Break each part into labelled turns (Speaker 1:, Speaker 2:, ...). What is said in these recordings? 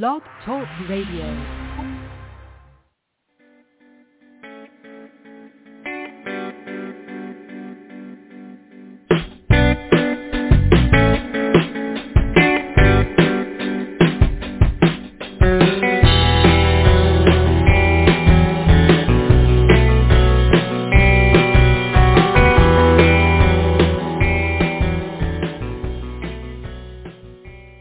Speaker 1: Blog Talk Radio.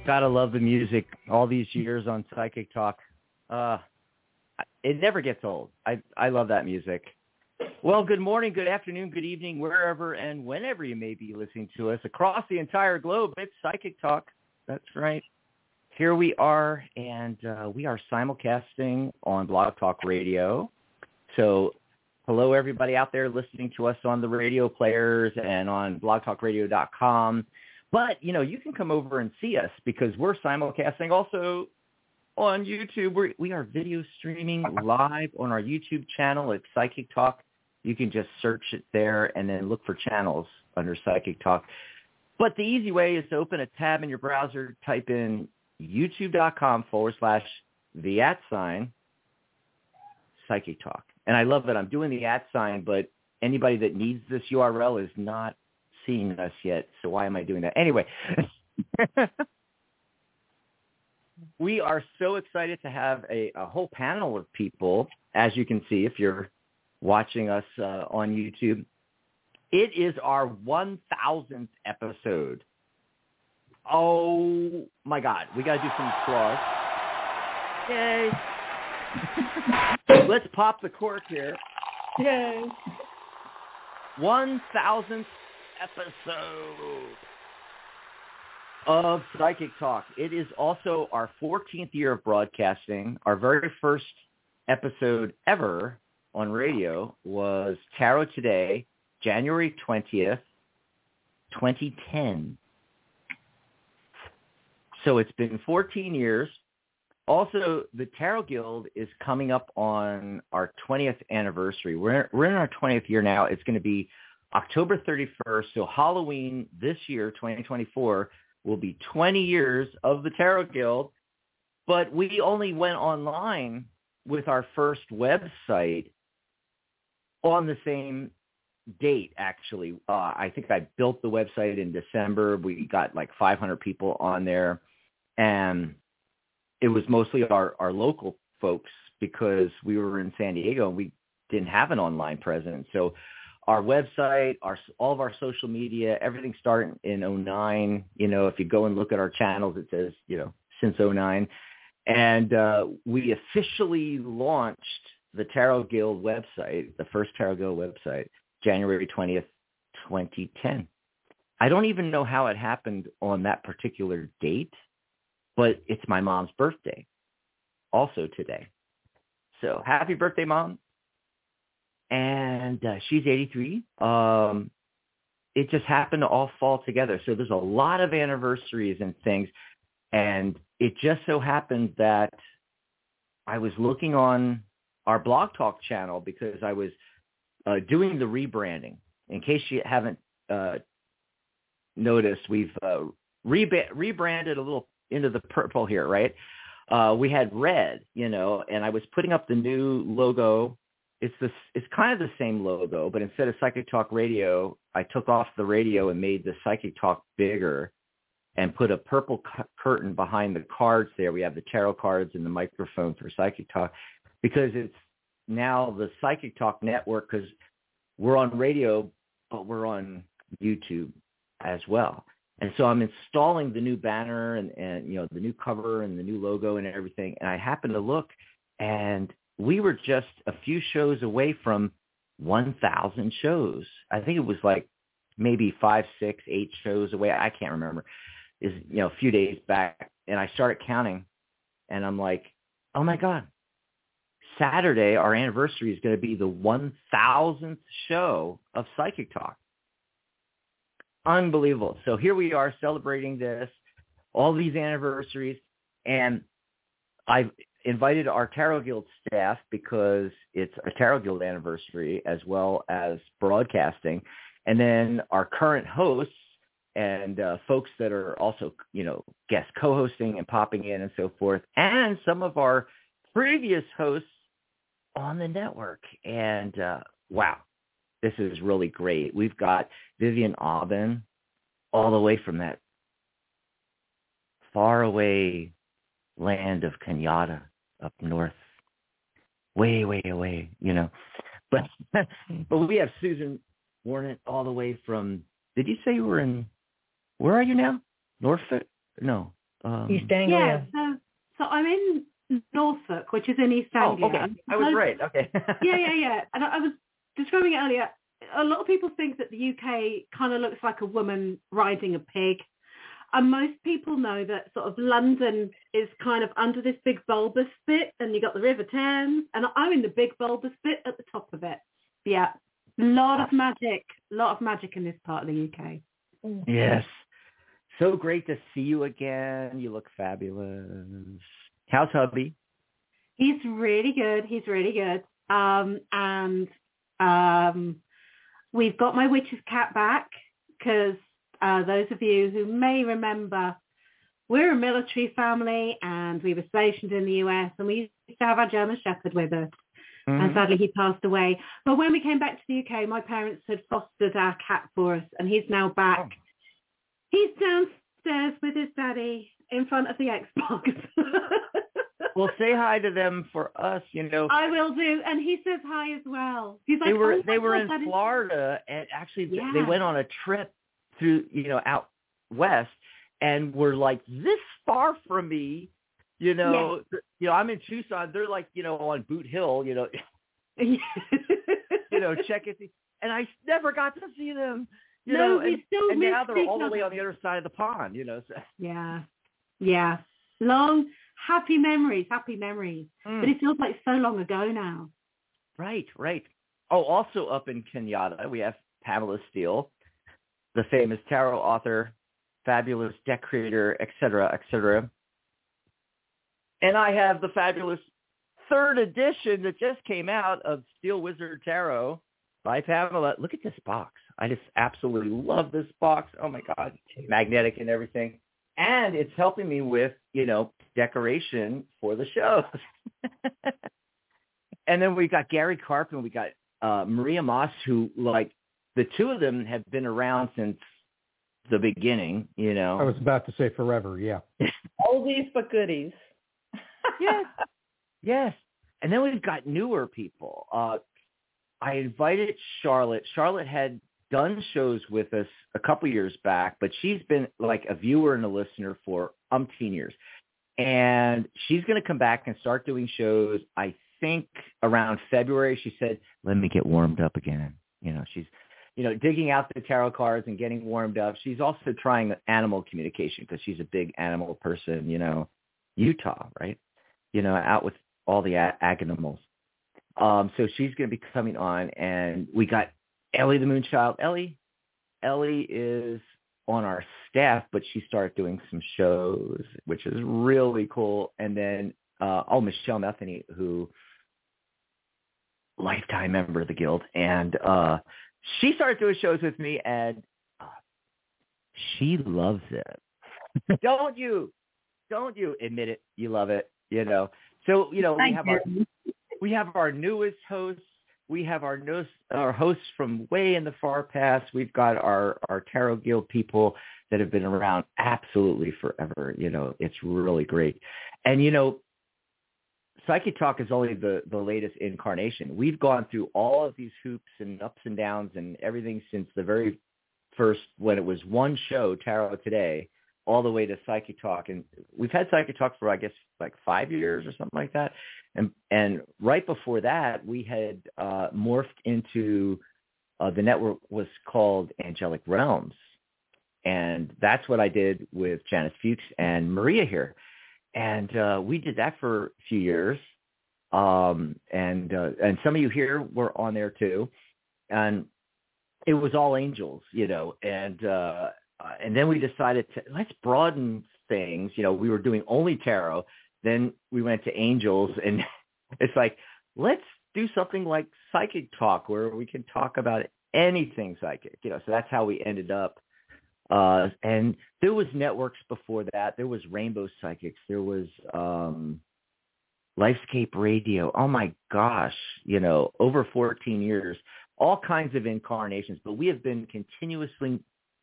Speaker 2: Gotta love the music. All these years on Psychic Talk, uh, it never gets old. I I love that music. Well, good morning, good afternoon, good evening, wherever and whenever you may be listening to us across the entire globe. It's Psychic Talk. That's right. Here we are, and uh, we are simulcasting on Blog Talk Radio. So, hello everybody out there listening to us on the radio players and on blogtalkradio.com. But, you know, you can come over and see us because we're simulcasting also on YouTube. We're, we are video streaming live on our YouTube channel at Psychic Talk. You can just search it there and then look for channels under Psychic Talk. But the easy way is to open a tab in your browser, type in youtube.com forward slash the at sign Psychic Talk. And I love that I'm doing the at sign, but anybody that needs this URL is not seeing us yet. So why am I doing that? Anyway, we are so excited to have a, a whole panel of people, as you can see if you're watching us uh, on YouTube. It is our 1,000th episode. Oh my God, we got to do some applause. Yay. Let's pop the cork here. Yay. 1,000th episode of Psychic Talk. It is also our 14th year of broadcasting. Our very first episode ever on radio was Tarot Today, January 20th, 2010. So it's been 14 years. Also, the Tarot Guild is coming up on our 20th anniversary. We're, we're in our 20th year now. It's going to be October 31st. So Halloween this year, 2024, will be 20 years of the Tarot Guild. But we only went online with our first website on the same date, actually. Uh, I think I built the website in December. We got like 500 people on there. And it was mostly our, our local folks because we were in San Diego and we didn't have an online presence. So our website, our all of our social media, everything started in 09. You know, if you go and look at our channels, it says, you know, since 09. And uh, we officially launched the Tarot Guild website, the first Tarot Guild website, January 20th, 2010. I don't even know how it happened on that particular date, but it's my mom's birthday also today. So happy birthday, mom and uh, she's 83. Um, it just happened to all fall together. So there's a lot of anniversaries and things, and it just so happened that I was looking on our Blog Talk channel because I was uh, doing the rebranding. In case you haven't uh, noticed, we've uh, re- rebranded a little into the purple here, right? Uh, we had red, you know, and I was putting up the new logo it's this it's kind of the same logo, but instead of Psychic Talk Radio, I took off the radio and made the Psychic Talk bigger and put a purple cu- curtain behind the cards there. We have the tarot cards and the microphone for Psychic Talk because it's now the Psychic Talk network because we're on radio, but we're on YouTube as well. And so I'm installing the new banner and, and you know the new cover and the new logo and everything. And I happen to look and we were just a few shows away from 1,000 shows. I think it was like maybe five, six, eight shows away. I can't remember. Is you know a few days back, and I started counting, and I'm like, oh my god, Saturday our anniversary is going to be the 1,000th show of Psychic Talk. Unbelievable. So here we are celebrating this, all these anniversaries, and I've invited our Tarot Guild staff because it's a Tarot Guild anniversary as well as broadcasting. And then our current hosts, and uh, folks that are also, you know, guest co-hosting and popping in and so forth, and some of our previous hosts on the network. And uh, wow, this is really great. We've got Vivian Aubin all the way from that far away land of Kenyatta up north, way, way away, you know. But but we have Susan Warnett all the way from. Did you say you were in? Where are you now? Norfolk? No.
Speaker 1: Um, East Anglia.
Speaker 3: Yeah. So, so I'm in Norfolk, which is in East Anglia.
Speaker 2: Oh, okay. I was right. Okay.
Speaker 3: yeah, yeah, yeah. And I, I was describing it earlier. A lot of people think that the UK kind of looks like a woman riding a pig. And most people know that sort of London is kind of under this big bulbous bit and you got the River Thames and I'm in the big bulbous bit at the top of it. Yeah. A lot of magic, a lot of magic in this part of the UK.
Speaker 2: Yes. So great to see you again. You look fabulous. How's hubby?
Speaker 3: He's really good. He's really good. Um, and um, we've got my witch's cat back because uh, those of you who may remember, we're a military family and we were stationed in the US and we used to have our German Shepherd with us. Mm-hmm. And sadly he passed away. But when we came back to the UK, my parents had fostered our cat for us and he's now back. Oh. He's downstairs with his daddy in front of the Xbox.
Speaker 2: well, say hi to them for us. You know,
Speaker 3: I will do, and he says hi as well. He's like,
Speaker 2: they were
Speaker 3: oh
Speaker 2: they were in Florida, is... and actually yeah. they went on a trip through you know out west, and were like this far from me. You know, yeah. you know, I'm in Tucson. They're like, you know, on Boot Hill. You know, you know, check it. And I never got to see them. You
Speaker 3: no,
Speaker 2: know, and,
Speaker 3: still
Speaker 2: and now they're all the way on the other side of the pond. You know. So.
Speaker 3: Yeah, yeah. Long happy memories, happy memories. Mm. But it feels like so long ago now.
Speaker 2: Right, right. Oh, also up in Kenyatta, we have Pamela Steele, the famous tarot author, fabulous deck creator, etc., etc. And I have the fabulous third edition that just came out of Steele Wizard Tarot by Pamela. Look at this box. I just absolutely love this box. Oh my God, magnetic and everything and it's helping me with you know decoration for the shows. and then we got Gary Carpin, we got uh, Maria Moss, who like the two of them have been around since the beginning. You know,
Speaker 1: I was about to say forever. Yeah,
Speaker 4: oldies but goodies.
Speaker 2: yes, yes. And then we've got newer people. Uh, I invited Charlotte. Charlotte had done shows with us a couple years back, but she's been like a viewer and a listener for umpteen years. And she's going to come back and start doing shows, I think around February. She said, let me get warmed up again. You know, she's, you know, digging out the tarot cards and getting warmed up. She's also trying animal communication because she's a big animal person, you know, Utah, right? You know, out with all the a- animals. Um, so she's going to be coming on, and we got Ellie the Moonchild. Ellie, Ellie is on our staff, but she started doing some shows, which is really cool. And then, uh, oh, Michelle Metheny, who lifetime member of the guild, and uh, she started doing shows with me, and uh, she loves it. Don't you? Don't you admit it? You love it, you know. So you know we have our we have our newest host we have our, our hosts from way in the far past. We've got our, our Tarot Guild people that have been around absolutely forever. You know, it's really great. And, you know, Psychic Talk is only the, the latest incarnation. We've gone through all of these hoops and ups and downs and everything since the very first, when it was one show, Tarot Today, all the way to Psychic Talk. And we've had Psychic Talk for, I guess, like five years or something like that. And, and right before that, we had uh, morphed into uh, the network was called Angelic Realms. And that's what I did with Janice Fuchs and Maria here. And uh, we did that for a few years. Um, and uh, and some of you here were on there too. And it was all angels, you know, and uh, uh, and then we decided to let's broaden things. You know, we were doing only tarot. Then we went to angels, and it's like let's do something like psychic talk where we can talk about anything psychic. You know, so that's how we ended up Uh, and there was networks before that. There was Rainbow Psychics. There was um, Lifescape Radio. Oh my gosh, you know, over 14 years, all kinds of incarnations. But we have been continuously,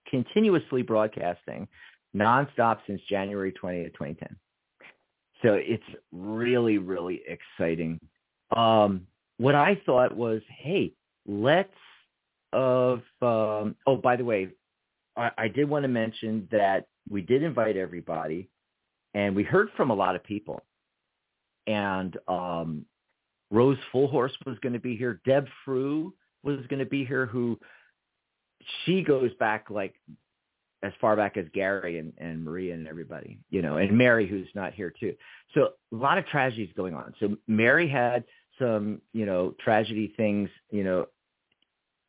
Speaker 2: continuously broadcasting nonstop since January 20th, 2010. So it's really, really exciting. Um, what I thought was, hey, let's of um, oh by the way I, I did want to mention that we did invite everybody and we heard from a lot of people. And um, rose fullhorse was going to be here. Deb frew was going to be here who she goes back like as far back as gary and, and maria and everybody you know and mary who's not here too. So a lot of tragedies going on. So mary had some you know tragedy things you know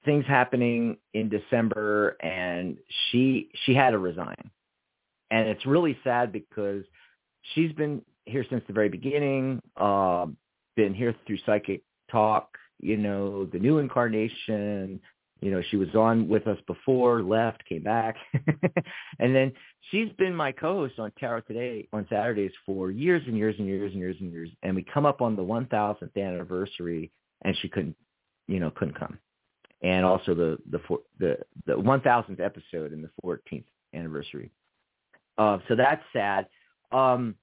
Speaker 2: things happening in December and she she had to resign. And it's really sad because she's been here since the very beginning, uh, been here through psychic talk, you know, the new incarnation, you know, she was on with us before, left, came back. and then she's been my co-host on Tarot Today on Saturdays for years and years and years and years and years. And we come up on the 1000th anniversary and she couldn't, you know, couldn't come and also the the the the 1000th episode and the 14th anniversary. Uh, so that's sad. Um,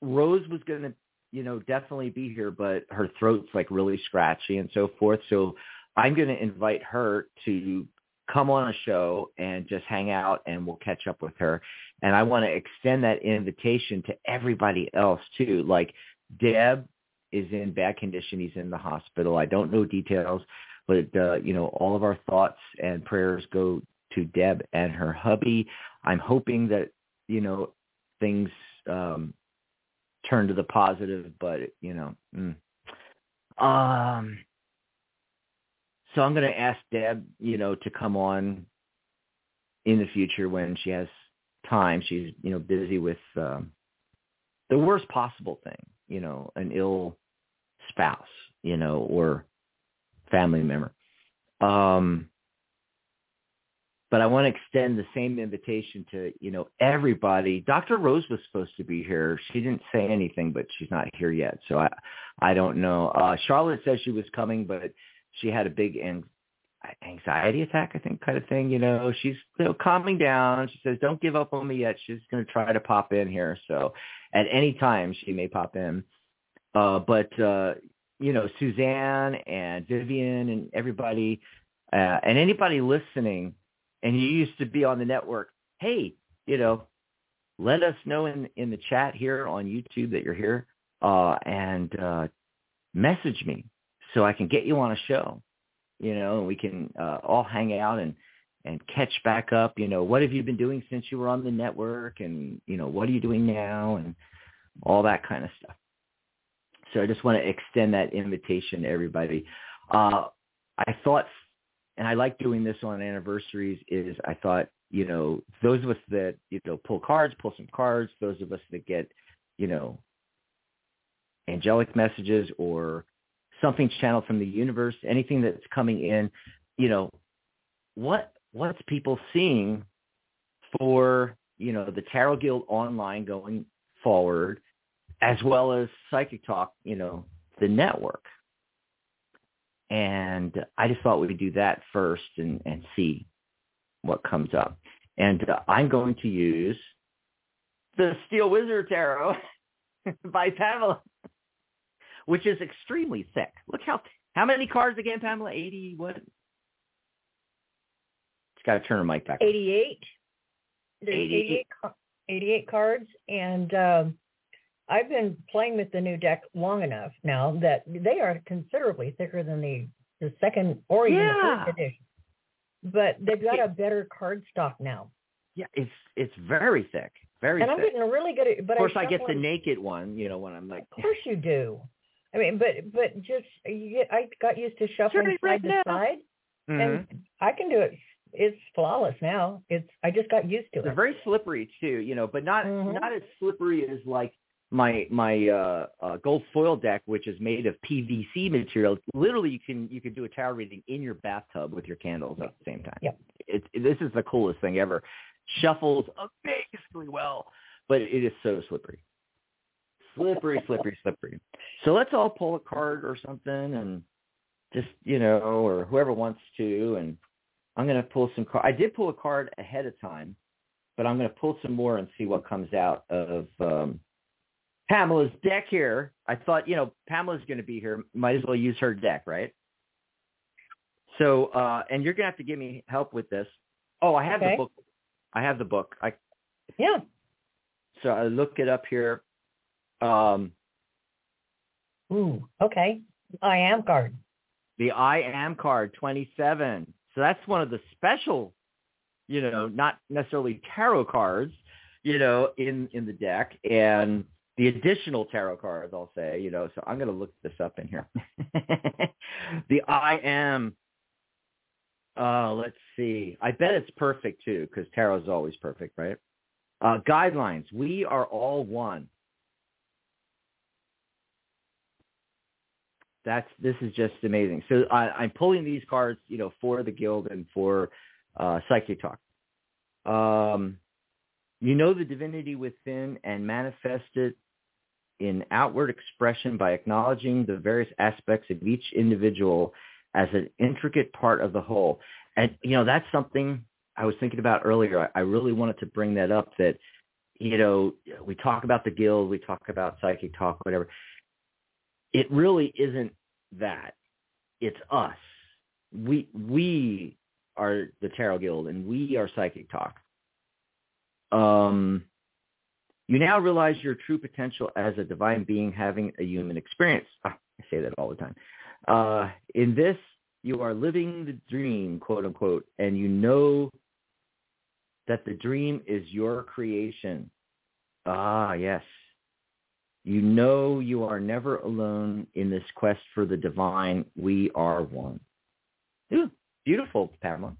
Speaker 2: Rose was going to, you know, definitely be here, but her throat's like really scratchy and so forth. So I'm going to invite her to come on a show and just hang out and we'll catch up with her. And I want to extend that invitation to everybody else too. Like Deb is in bad condition. He's in the hospital. I don't know details. But uh, you know, all of our thoughts and prayers go to Deb and her hubby. I'm hoping that you know things um, turn to the positive, but you know, mm. um, so I'm going to ask Deb, you know, to come on in the future when she has time. She's you know busy with um, the worst possible thing, you know, an ill spouse, you know, or family member. Um, but I want to extend the same invitation to, you know, everybody. Dr. Rose was supposed to be here. She didn't say anything, but she's not here yet. So I, I don't know. Uh, Charlotte says she was coming, but she had a big anxiety attack, I think, kind of thing. You know, she's you know, calming down. She says, don't give up on me yet. She's going to try to pop in here. So at any time she may pop in. Uh, but, uh, you know, Suzanne and Vivian and everybody, uh, and anybody listening, and you used to be on the network, hey, you know, let us know in, in the chat here on YouTube that you're here uh, and uh, message me so I can get you on a show, you know, and we can uh, all hang out and, and catch back up. You know, what have you been doing since you were on the network and, you know, what are you doing now and all that kind of stuff. So I just want to extend that invitation to everybody. Uh, I thought, and I like doing this on anniversaries, is I thought, you know, those of us that, you know, pull cards, pull some cards, those of us that get, you know, angelic messages or something channeled from the universe, anything that's coming in, you know, what what's people seeing for, you know, the Tarot Guild online going forward as well as Psychic Talk, you know, the network. And I just thought we would do that first and, and see what comes up. And uh, I'm going to use the Steele Wizard Tarot by Pamela, which is extremely thick. Look how how many cards again, Pamela? Eighty what? It's got to turn her mic back.
Speaker 5: Eighty-eight. There's 88, 88, 88 cards, and um, I've been playing with the new deck long enough now that they are considerably thicker than the the second or even yeah. the first edition. But they've got a better card stock now.
Speaker 2: Yeah, it's it's very thick, very. Thick.
Speaker 5: And
Speaker 2: thick.
Speaker 5: I'm getting really good at. But
Speaker 2: of course,
Speaker 5: I,
Speaker 2: I get the naked one. You know, when I'm like.
Speaker 5: Of course you do. I mean, but but just you get. I got used to shuffling side to side,
Speaker 2: mm-hmm.
Speaker 5: and I can do it. It's flawless now. It's I just got used to it.
Speaker 2: They're very slippery too, you know, but not
Speaker 5: mm-hmm.
Speaker 2: not as slippery as like my my uh, uh, gold foil deck, which is made of PVC material. Literally, you can you can do a tarot reading in your bathtub with your candles at the same time.
Speaker 5: Yep.
Speaker 2: It, it, this is the coolest thing ever. shuffles amazingly well, but it is so slippery. Slippery, slippery, slippery. So let's all pull a card or something and just, you know, or whoever wants to. And I'm going to pull some cards. I did pull a card ahead of time, but I'm going to pull some more and see what comes out of um, Pamela's deck here. I thought, you know, Pamela's going to be here. Might as well use her deck, right? So, uh, and you're going to have to give me help with this. Oh, I have
Speaker 5: Okay.
Speaker 2: the book. I have the book. I
Speaker 5: Yeah.
Speaker 2: so I look it up here. Um,
Speaker 5: Ooh. Okay. I am card.
Speaker 2: the I am card 27. So that's one of the special, you know, not necessarily tarot cards, you know, in in the deck and the additional tarot cards I'll say, you know. So I'm going to look this up in here. the I am uh let's see. I bet it's perfect too cuz tarot is always perfect, right? Uh guidelines. We are all one. that's this is just amazing. So I, I'm pulling these cards, you know, for the guild and for uh, Talk. Um, you know the divinity within and manifest it in outward expression by acknowledging the various aspects of each individual as an intricate part of the whole. And you know that's something I was thinking about earlier. I, really wanted to bring that up. That you know we talk about the guild, we talk about Psychic Talk, whatever it really isn't that. It's us. We we are the Tarot Guild and we are Psychic Talk. Um, you now realize your true potential as a divine being having a human experience. Ah, I say that all the time. Uh, in this, you are living the dream, quote unquote, and you know that the dream is your creation. Ah, yes. You know you are never alone in this quest for the divine. We are one. Ooh, beautiful, Pamela.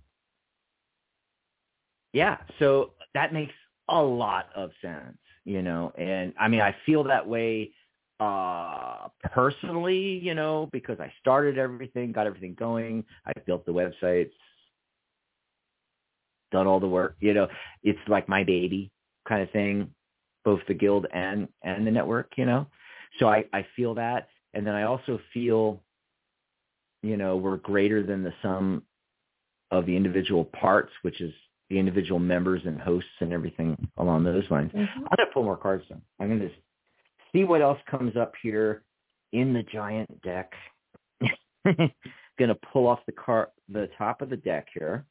Speaker 2: Yeah, so that makes a lot of sense, you know, and I mean, I feel that way uh personally, you know, because I started everything, got everything going. I built the websites, done all the work, you know, it's like my baby kind of thing both the guild and and the network you know. So i i feel that. And then i also feel you know we're greater than the sum of the individual parts which is the individual members and hosts and everything along those lines.
Speaker 5: Mhm.
Speaker 2: i'm gonna pull more cards i'm gonna just see what else comes up here in the giant deck. Gonna pull off the car the top of the deck here.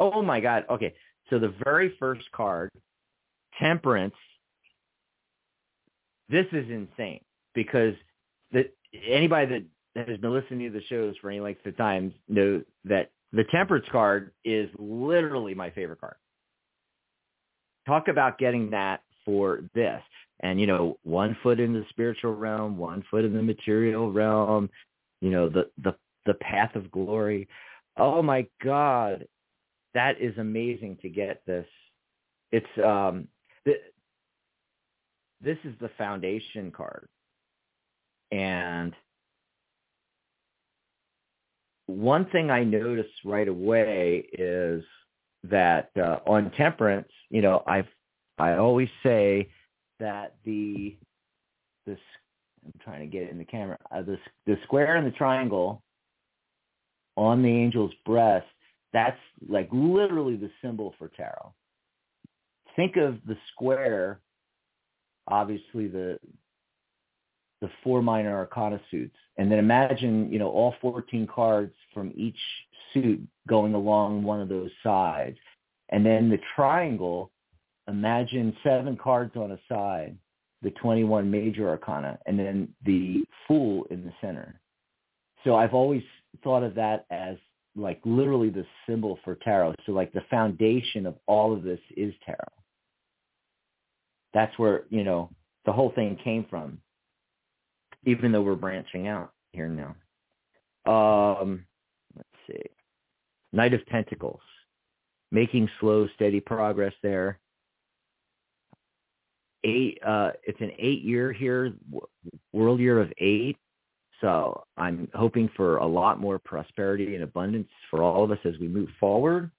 Speaker 2: Oh my god. Okay. So the very first card temperance. This is insane because that anybody that, that has been listening to the shows for any length of time know that the temperance card is literally my favorite card. Talk about getting that for this. And you know one foot in the spiritual realm one foot in the material realm you know the the the path of glory. Oh my god that is amazing to get this. It's um the, this is the foundation card. And one thing I noticed right away is that uh, on temperance, you know, I I always say that the this I'm trying to get it in the camera. Uh, the the square and the triangle on the angel's breast, that's like literally the symbol for tarot think of the square, obviously the the four minor arcana suits, and then imagine you know all 14 cards from each suit going along one of those sides, and then the triangle. Imagine seven cards on a side, the 21 major arcana, and then the fool in the center. So I've always thought of that as like literally the symbol for tarot. So like the foundation of all of this is tarot that's where you know the whole thing came from even though we're branching out here now. Um let's see. Knight of pentacles. Making slow steady progress there. Eight uh it's an eight year here world year of eight. So i'm hoping for a lot more prosperity and abundance for all of us as we move forward.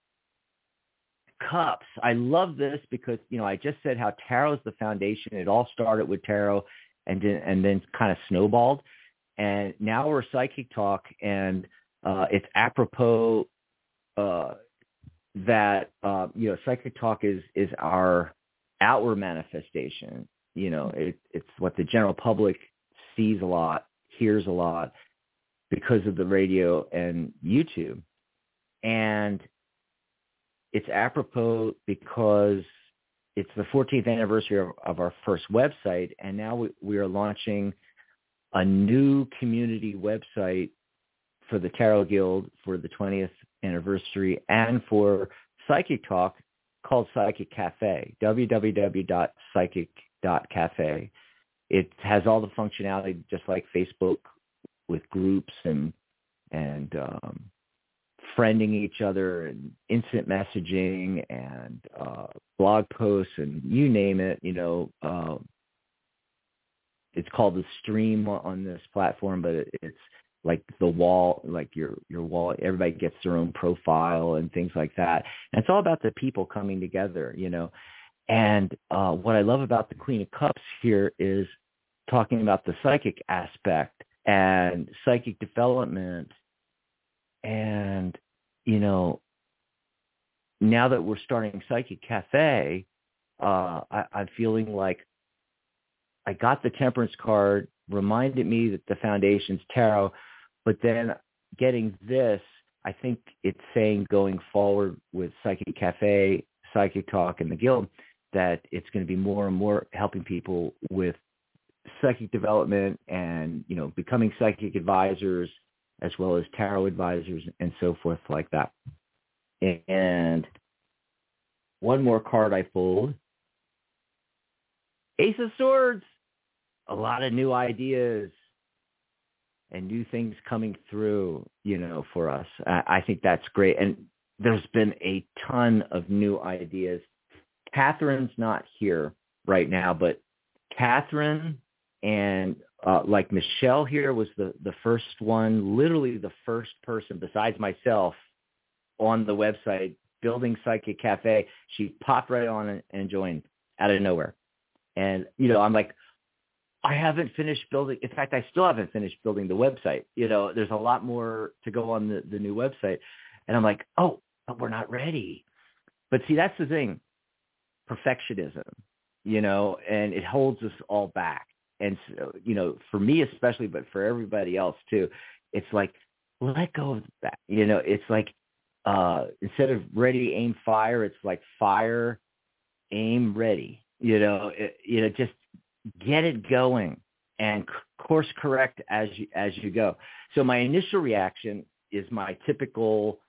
Speaker 2: Cups. I love this because you know I just said how tarot is the foundation. It all started with tarot, and then and then kind of snowballed, and now we're Psychic Talk, and uh, it's apropos uh, that uh, you know Psychic Talk is is our outward manifestation. You know, it, it's what the general public sees a lot, hears a lot because of the radio and YouTube. And it's apropos because it's the 14th anniversary of, of our first website, and now we, we are launching a new community website for the Tarot Guild for the 20th anniversary and for Psychic Talk called Psychic Cafe, www.psychic.cafe. It has all the functionality just like Facebook with groups and and um, friending each other and instant messaging and uh, blog posts and you name it. You know, uh, it's called the stream on this platform, but it's like the wall, like your your wall. Everybody gets their own profile and things like that. And it's all about the people coming together. You know, and uh, what I love about the Queen of Cups here is talking about the psychic aspect and psychic development and you know now that we're starting psychic cafe uh I, i'm feeling like i got the temperance card reminded me that the foundation's tarot but then getting this i think it's saying going forward with psychic cafe psychic talk and the guild that it's going to be more and more helping people with psychic development and you know becoming psychic advisors as well as tarot advisors and so forth like that. And one more card I pulled. Ace of Swords. A lot of new ideas and new things coming through, you know, for us. I, I think that's great. And there's been a ton of new ideas. Catherine's not here right now, but Catherine and uh, like Michelle here was the the first one, literally the first person besides myself on the website building Psychic Cafe. She popped right on and, and joined out of nowhere, and you know I'm like, I haven't finished building. In fact, I still haven't finished building the website. You know, there's a lot more to go on the the new website, and I'm like, oh, we're not ready. But see, that's the thing, perfectionism, you know, and it holds us all back and so, you know, for me especially, but for everybody else too, it's like let go of that. You know, it's like uh instead of ready, aim, fire, it's like fire, aim, ready. You know, it, you know, just get it going and course correct as you as you go. So my initial reaction is my typical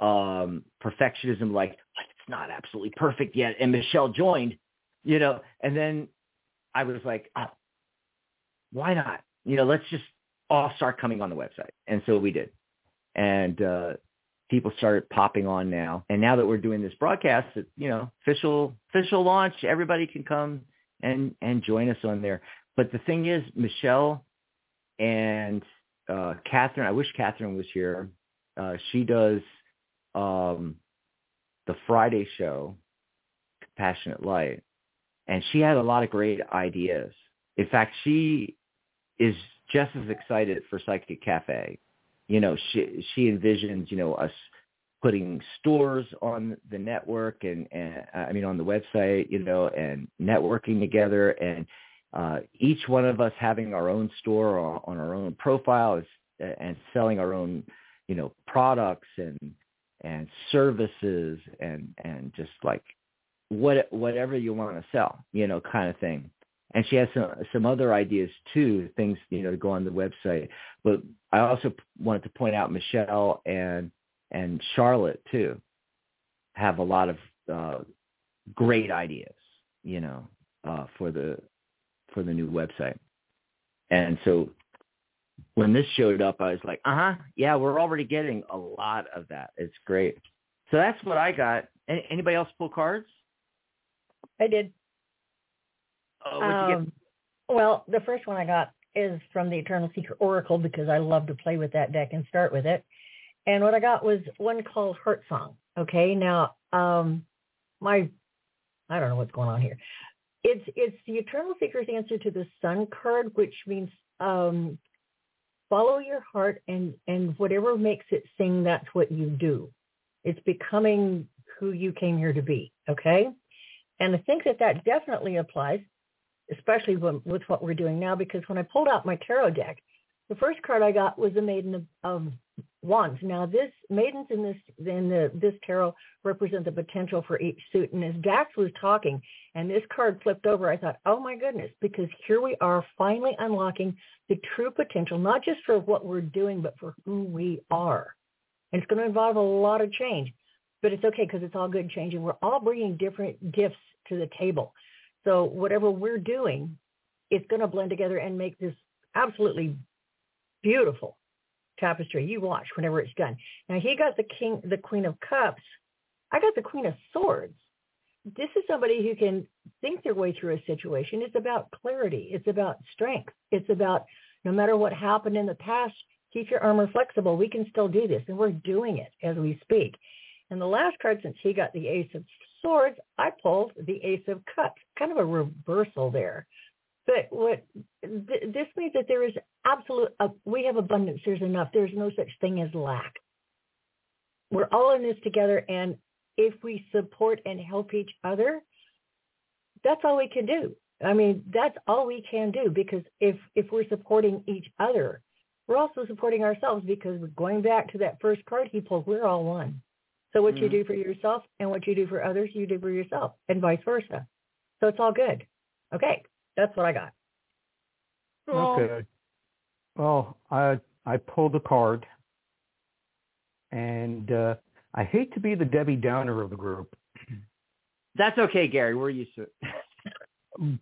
Speaker 2: um perfectionism, like it's not absolutely perfect yet. And Michelle joined, you know, and then I was like, oh, why not? You know, let's just all start coming on the website. And so we did. And uh, people started popping on now. And now that we're doing this broadcast, you know, official official launch, everybody can come and and join us on there. But the thing is, Michelle and uh, Catherine, I wish Catherine was here. Uh, she does um, the Friday show, Compassionate Light, and she had a lot of great ideas. In fact, she is just as excited for Psychic Cafe. You know, she she envisions, you know, us putting stores on the network and, and I mean on the website, you know, and networking together and uh, each one of us having our own store on our own profile and selling our own, you know, products and and services and and just like what whatever you want to sell, you know, kind of thing and she has some some other ideas too, things you know to go on the website. But I also wanted to point out Michelle and and Charlotte too have a lot of uh, great ideas, you know, uh, for the for the new website. And so when this showed up, I was like, uh huh, yeah, we're already getting a lot of that. It's great. So that's what I got. Any, anybody else pull cards?
Speaker 5: I did.
Speaker 2: Uh,
Speaker 5: um, well, the first one I got is from the Eternal Seeker Oracle because I love to play with that deck and start with it. And what I got was one called Heart Song. Okay, now um, my I don't know what's going on here. It's it's the Eternal Seeker's answer to the Sun card, which means um, follow your heart and and whatever makes it sing, that's what you do. It's becoming who you came here to be. Okay, and I think that that definitely applies, especially with, with what we're doing now. Because when I pulled out my tarot deck, the first card I got was the Maiden of, of Wands. Now, this maidens in this in the this tarot represent the potential for each suit. And as Dax was talking, and this card flipped over, I thought, oh my goodness, because here we are finally unlocking the true potential, not just for what we're doing, but for who we are. And it's going to involve a lot of change, but it's okay because it's all good change, and we're all bringing different gifts to the table. So whatever we're doing, it's going to blend together and make this absolutely beautiful tapestry. You watch whenever it's done. Now he got the king, the queen of cups. I got the queen of swords. This is somebody who can think their way through a situation. It's about clarity. It's about strength. It's about no matter what happened in the past, keep your armor flexible. We can still do this, and we're doing it as we speak. And the last card, since he got the ace of swords, I pulled the ace of cups. Kind of a reversal there. But what th- this means that there is absolute, uh, we have abundance. There's enough. There's no such thing as lack. We're all in this together, and if we support and help each other, that's all we can do. I mean, that's all we can do because if if we're supporting each other, we're also supporting ourselves because we're going back to that first card he pulled. We're all one. So what mm-hmm. you do for yourself and what you do for others, you do for yourself, and vice versa. So it's all good. Okay. That's what I got.
Speaker 1: Okay. Well, I I pulled a card, and uh, I hate to be the Debbie Downer of the group.
Speaker 2: That's okay, Gary. We're used to it.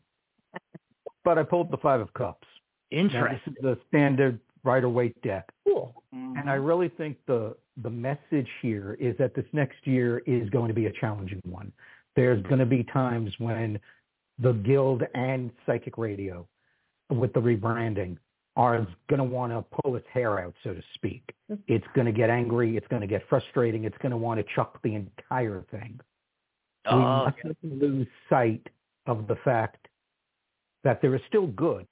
Speaker 1: but I pulled the Five of Cups.
Speaker 2: Interesting.
Speaker 1: Now, this is the standard Rider Waite deck.
Speaker 5: Cool.
Speaker 1: Mm-hmm. And I really think the the message here is that this next year is going to be a challenging one. There's going to be times when the Guild and Psychic Radio with the rebranding are going to want to pull its hair out, so to speak. Mm-hmm. It's going to get angry. It's going to get frustrating. It's going to want to chuck the entire thing.
Speaker 2: Oh,
Speaker 1: we mustn't lose sight of the fact that there is still good.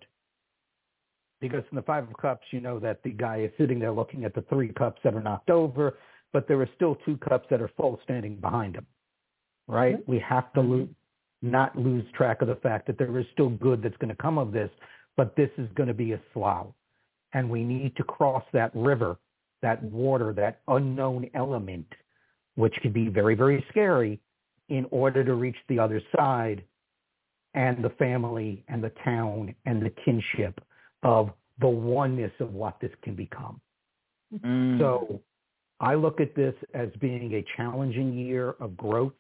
Speaker 1: Because in the Five of Cups, you know that the guy is sitting there looking at the three cups that are knocked over, but there are still two cups that are full standing behind him. Right? Mm-hmm. We have to lose not lose track of the fact that there is still good that's going to come of this, but this is going to be a slough. And we need to cross that river, that water, that unknown element, which can be very, very scary in order to reach the other side and the family and the town and the kinship of the oneness of what this can become.
Speaker 2: Mm.
Speaker 1: So I look at this as being a challenging year of growth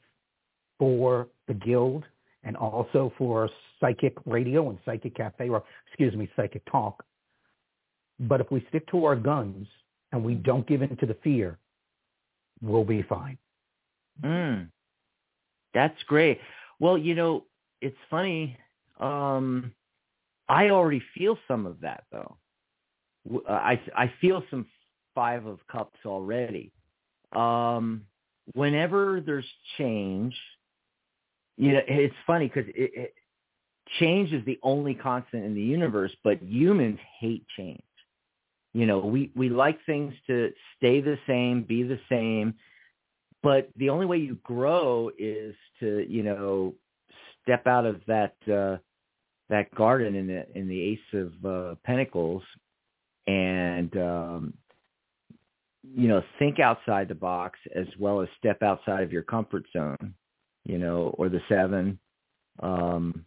Speaker 1: for the Guild and also for Psychic Radio and Psychic Cafe, or excuse me, Psychic Talk. But if we stick to our guns and we don't give in to the fear, we'll be fine.
Speaker 2: Mm. That's great. Well, you know, it's funny. Um, I already feel some of that, though. I I feel some five of cups already. Um, whenever there's change, you know, it's funny because it, it, change is the only constant in the universe, but humans hate change. You know, we, we like things to stay the same, be the same, but the only way you grow is to, you know, step out of that, uh, that garden in the, in the Ace of uh, Pentacles and, um, you know, think outside the box as well as step outside of your comfort zone you know, or the seven. Um,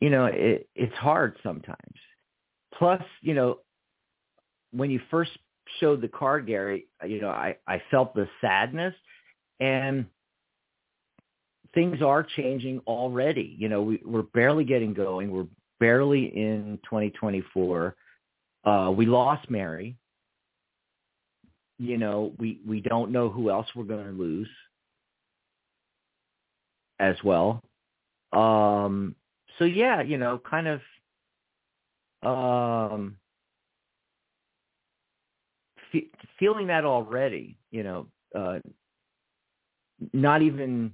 Speaker 2: you know, it, it's hard sometimes. Plus, you know, when you first showed the card, Gary, you know, I, I felt the sadness and things are changing already. You know, we, we're barely getting going. We're barely in 2024. Uh, we lost Mary. You know, we, we don't know who else we're going to lose as well. Um, so yeah, you know, kind of um, fe- feeling that already, you know, uh, not even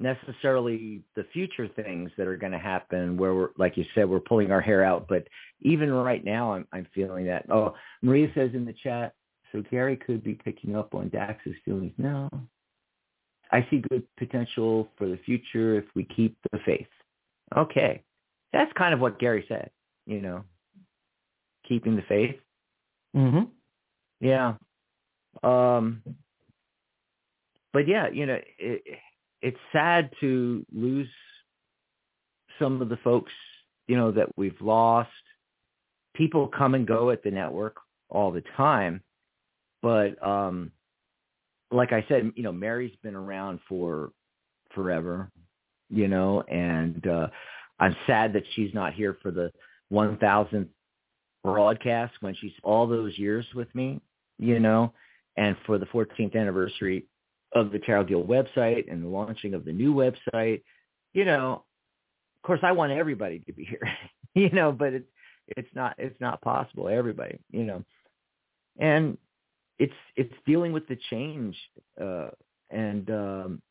Speaker 2: necessarily the future things that are going to happen where we're like you said we're pulling our hair out. But even right now i'm i'm feeling that oh maria says in the chat so gary could be picking up on dax's feelings. No. I see good potential for the future if we keep the faith. Okay. That's kind of what gary said you know keeping the faith.
Speaker 1: Mhm
Speaker 2: yeah. Um but yeah you know it, it's sad to lose some of the folks, you know, that we've lost. People come and go at the network all the time. But um like I said, you know, Mary's been around for forever, you know, and uh I'm sad that she's not here for the 1000th broadcast when she's all those years with me, you know, and for the 14th anniversary of the Tarot Guild website and the launching of the new website, you know, of course I want everybody to be here, you know, but it's it's not it's not possible everybody, you know. And it's it's dealing with the change uh and um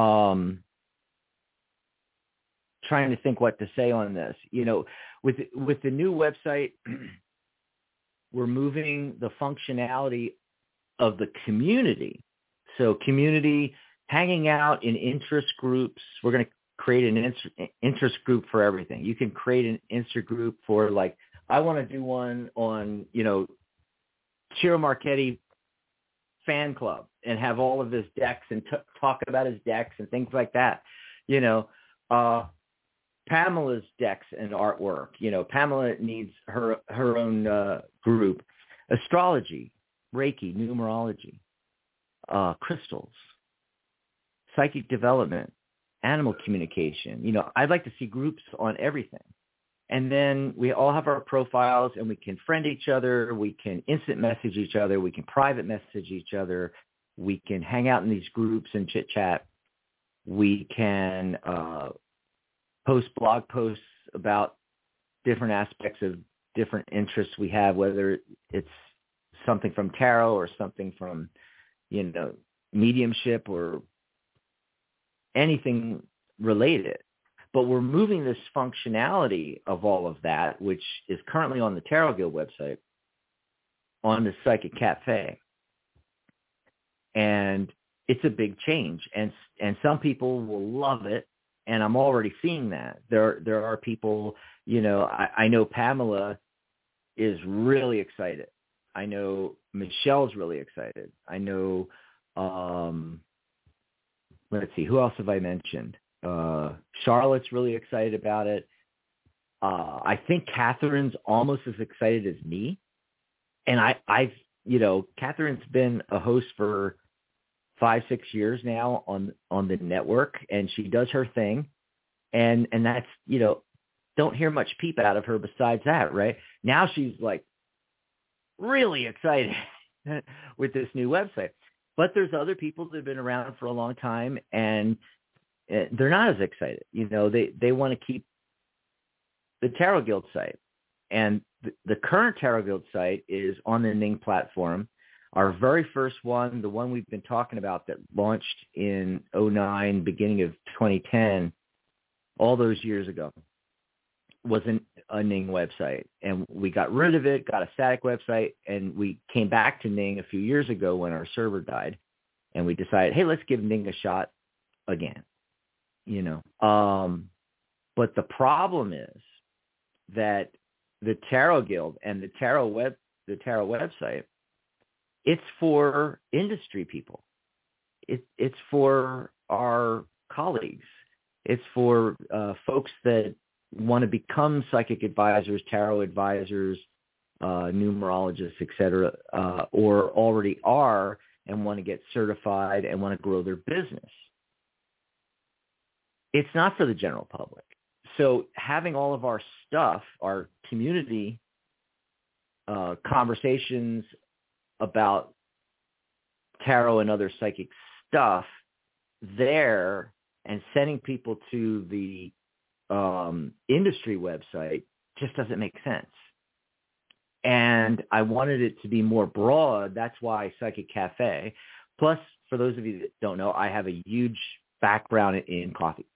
Speaker 2: um trying to think what to say on this. You know, with with the new website we're moving the functionality of the community so community, hanging out in interest groups. We're going to create an interest group for everything. You can create an interest group for like, I want to do one on, you know, Ciro Marchetti fan club and have all of his decks and t- talk about his decks and things like that. You know, uh, Pamela's decks and artwork. You know, Pamela needs her her own uh, group. Astrology, Reiki, numerology uh, crystals, psychic development, animal communication. You know, I'd like to see groups on everything. And then we all have our profiles and we can friend each other. We can instant message each other. We can private message each other. We can hang out in these groups and chit chat. We can uh, post blog posts about different aspects of different interests we have, whether it's something from tarot or something from you know, mediumship or anything related. But we're moving this functionality of all of that, which is currently on the Tarot Guild website, on the Psychic Cafe. And it's a big change. And and some people will love it. And I'm already seeing that. There there are people, you know, I, I know Pamela is really excited I know Michelle's really excited. I know, um, let's see, who else have I mentioned? Uh, Charlotte's really excited about it. Uh, I think Catherine's almost as excited as me. And I, I've, you know, Catherine's been a host for five, six years now on, on the network and she does her thing. And, and that's, you know, don't hear much peep out of her besides that, right? Now she's like really excited with this new website. But there's other people that have been around for a long time and eh, they're not as excited. You know, they, they want to keep the Tarot Guild site. And the, the current Tarot Guild site is on the Ning platform. Our very first one, the one we've been talking about that launched in 09, beginning of 2010, all those years ago, was an, a Ning website, and we got rid of it, got a static website, and we came back to Ning a few years ago when our server died, and we decided, hey, let's give Ning a shot again, you know. Um, but the problem is that the Tarot Guild and the Tarot web, the Tarot website, it's for industry people. It, it's for our colleagues. It's for uh, folks that want to become psychic advisors, tarot advisors, uh, numerologists, etc., uh, or already are and want to get certified and want to grow their business. It's not for the general public. So having all of our stuff, our community uh, conversations about tarot and other psychic stuff there and sending people to the um, industry website just doesn't make sense. And I wanted it to be more broad. That's why Psychic Cafe. Plus, for those of you that don't know, I have a huge background in coffee.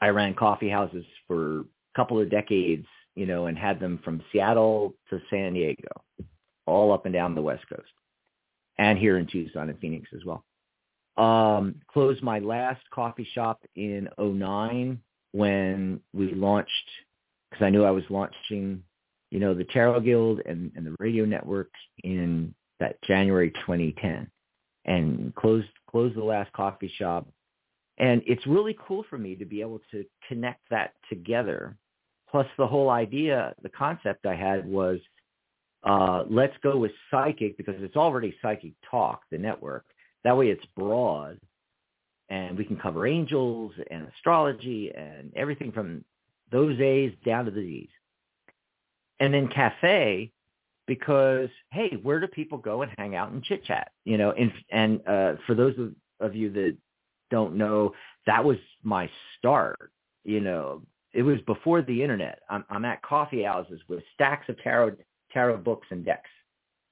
Speaker 2: I ran coffee houses for a couple of decades, you know, and had them from Seattle to San Diego, all up and down the West Coast, and here in Tucson and Phoenix as well. Um, closed my last coffee shop in 09 when we launched, because I knew I was launching, you know, the Tarot Guild and, and the radio network in that January 2010, and closed closed the last coffee shop. And it's really cool for me to be able to connect that together. Plus, the whole idea, the concept I had was, uh, let's go with psychic because it's already psychic talk, the network. That way, it's broad, and we can cover angels and astrology and everything from those A's down to the D's. And then cafe, because hey, where do people go and hang out and chit chat? You know, and and uh, for those of, of you that don't know, that was my start. You know, it was before the internet. I'm, I'm at coffee houses with stacks of tarot tarot books and decks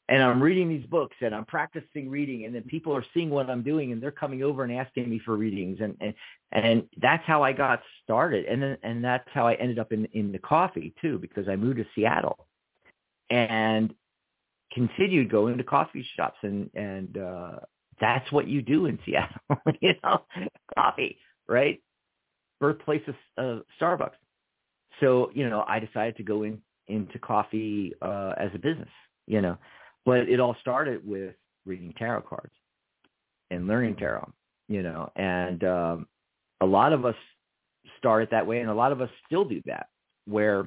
Speaker 2: and I'm reading these books and I'm practicing reading and then people are seeing what I'm doing and they're coming over and asking me for readings and and and that's how I got started. And then and that's how I ended up in in the coffee too because I moved to Seattle and continued going to coffee shops and and uh that's what you do in Seattle you know coffee right? Birthplace of uh, Starbucks. So you know I decided to go in into coffee uh as a business you know but it all started with reading tarot cards and learning tarot, you know, and um, a lot of us started that way, and a lot of us still do that, where,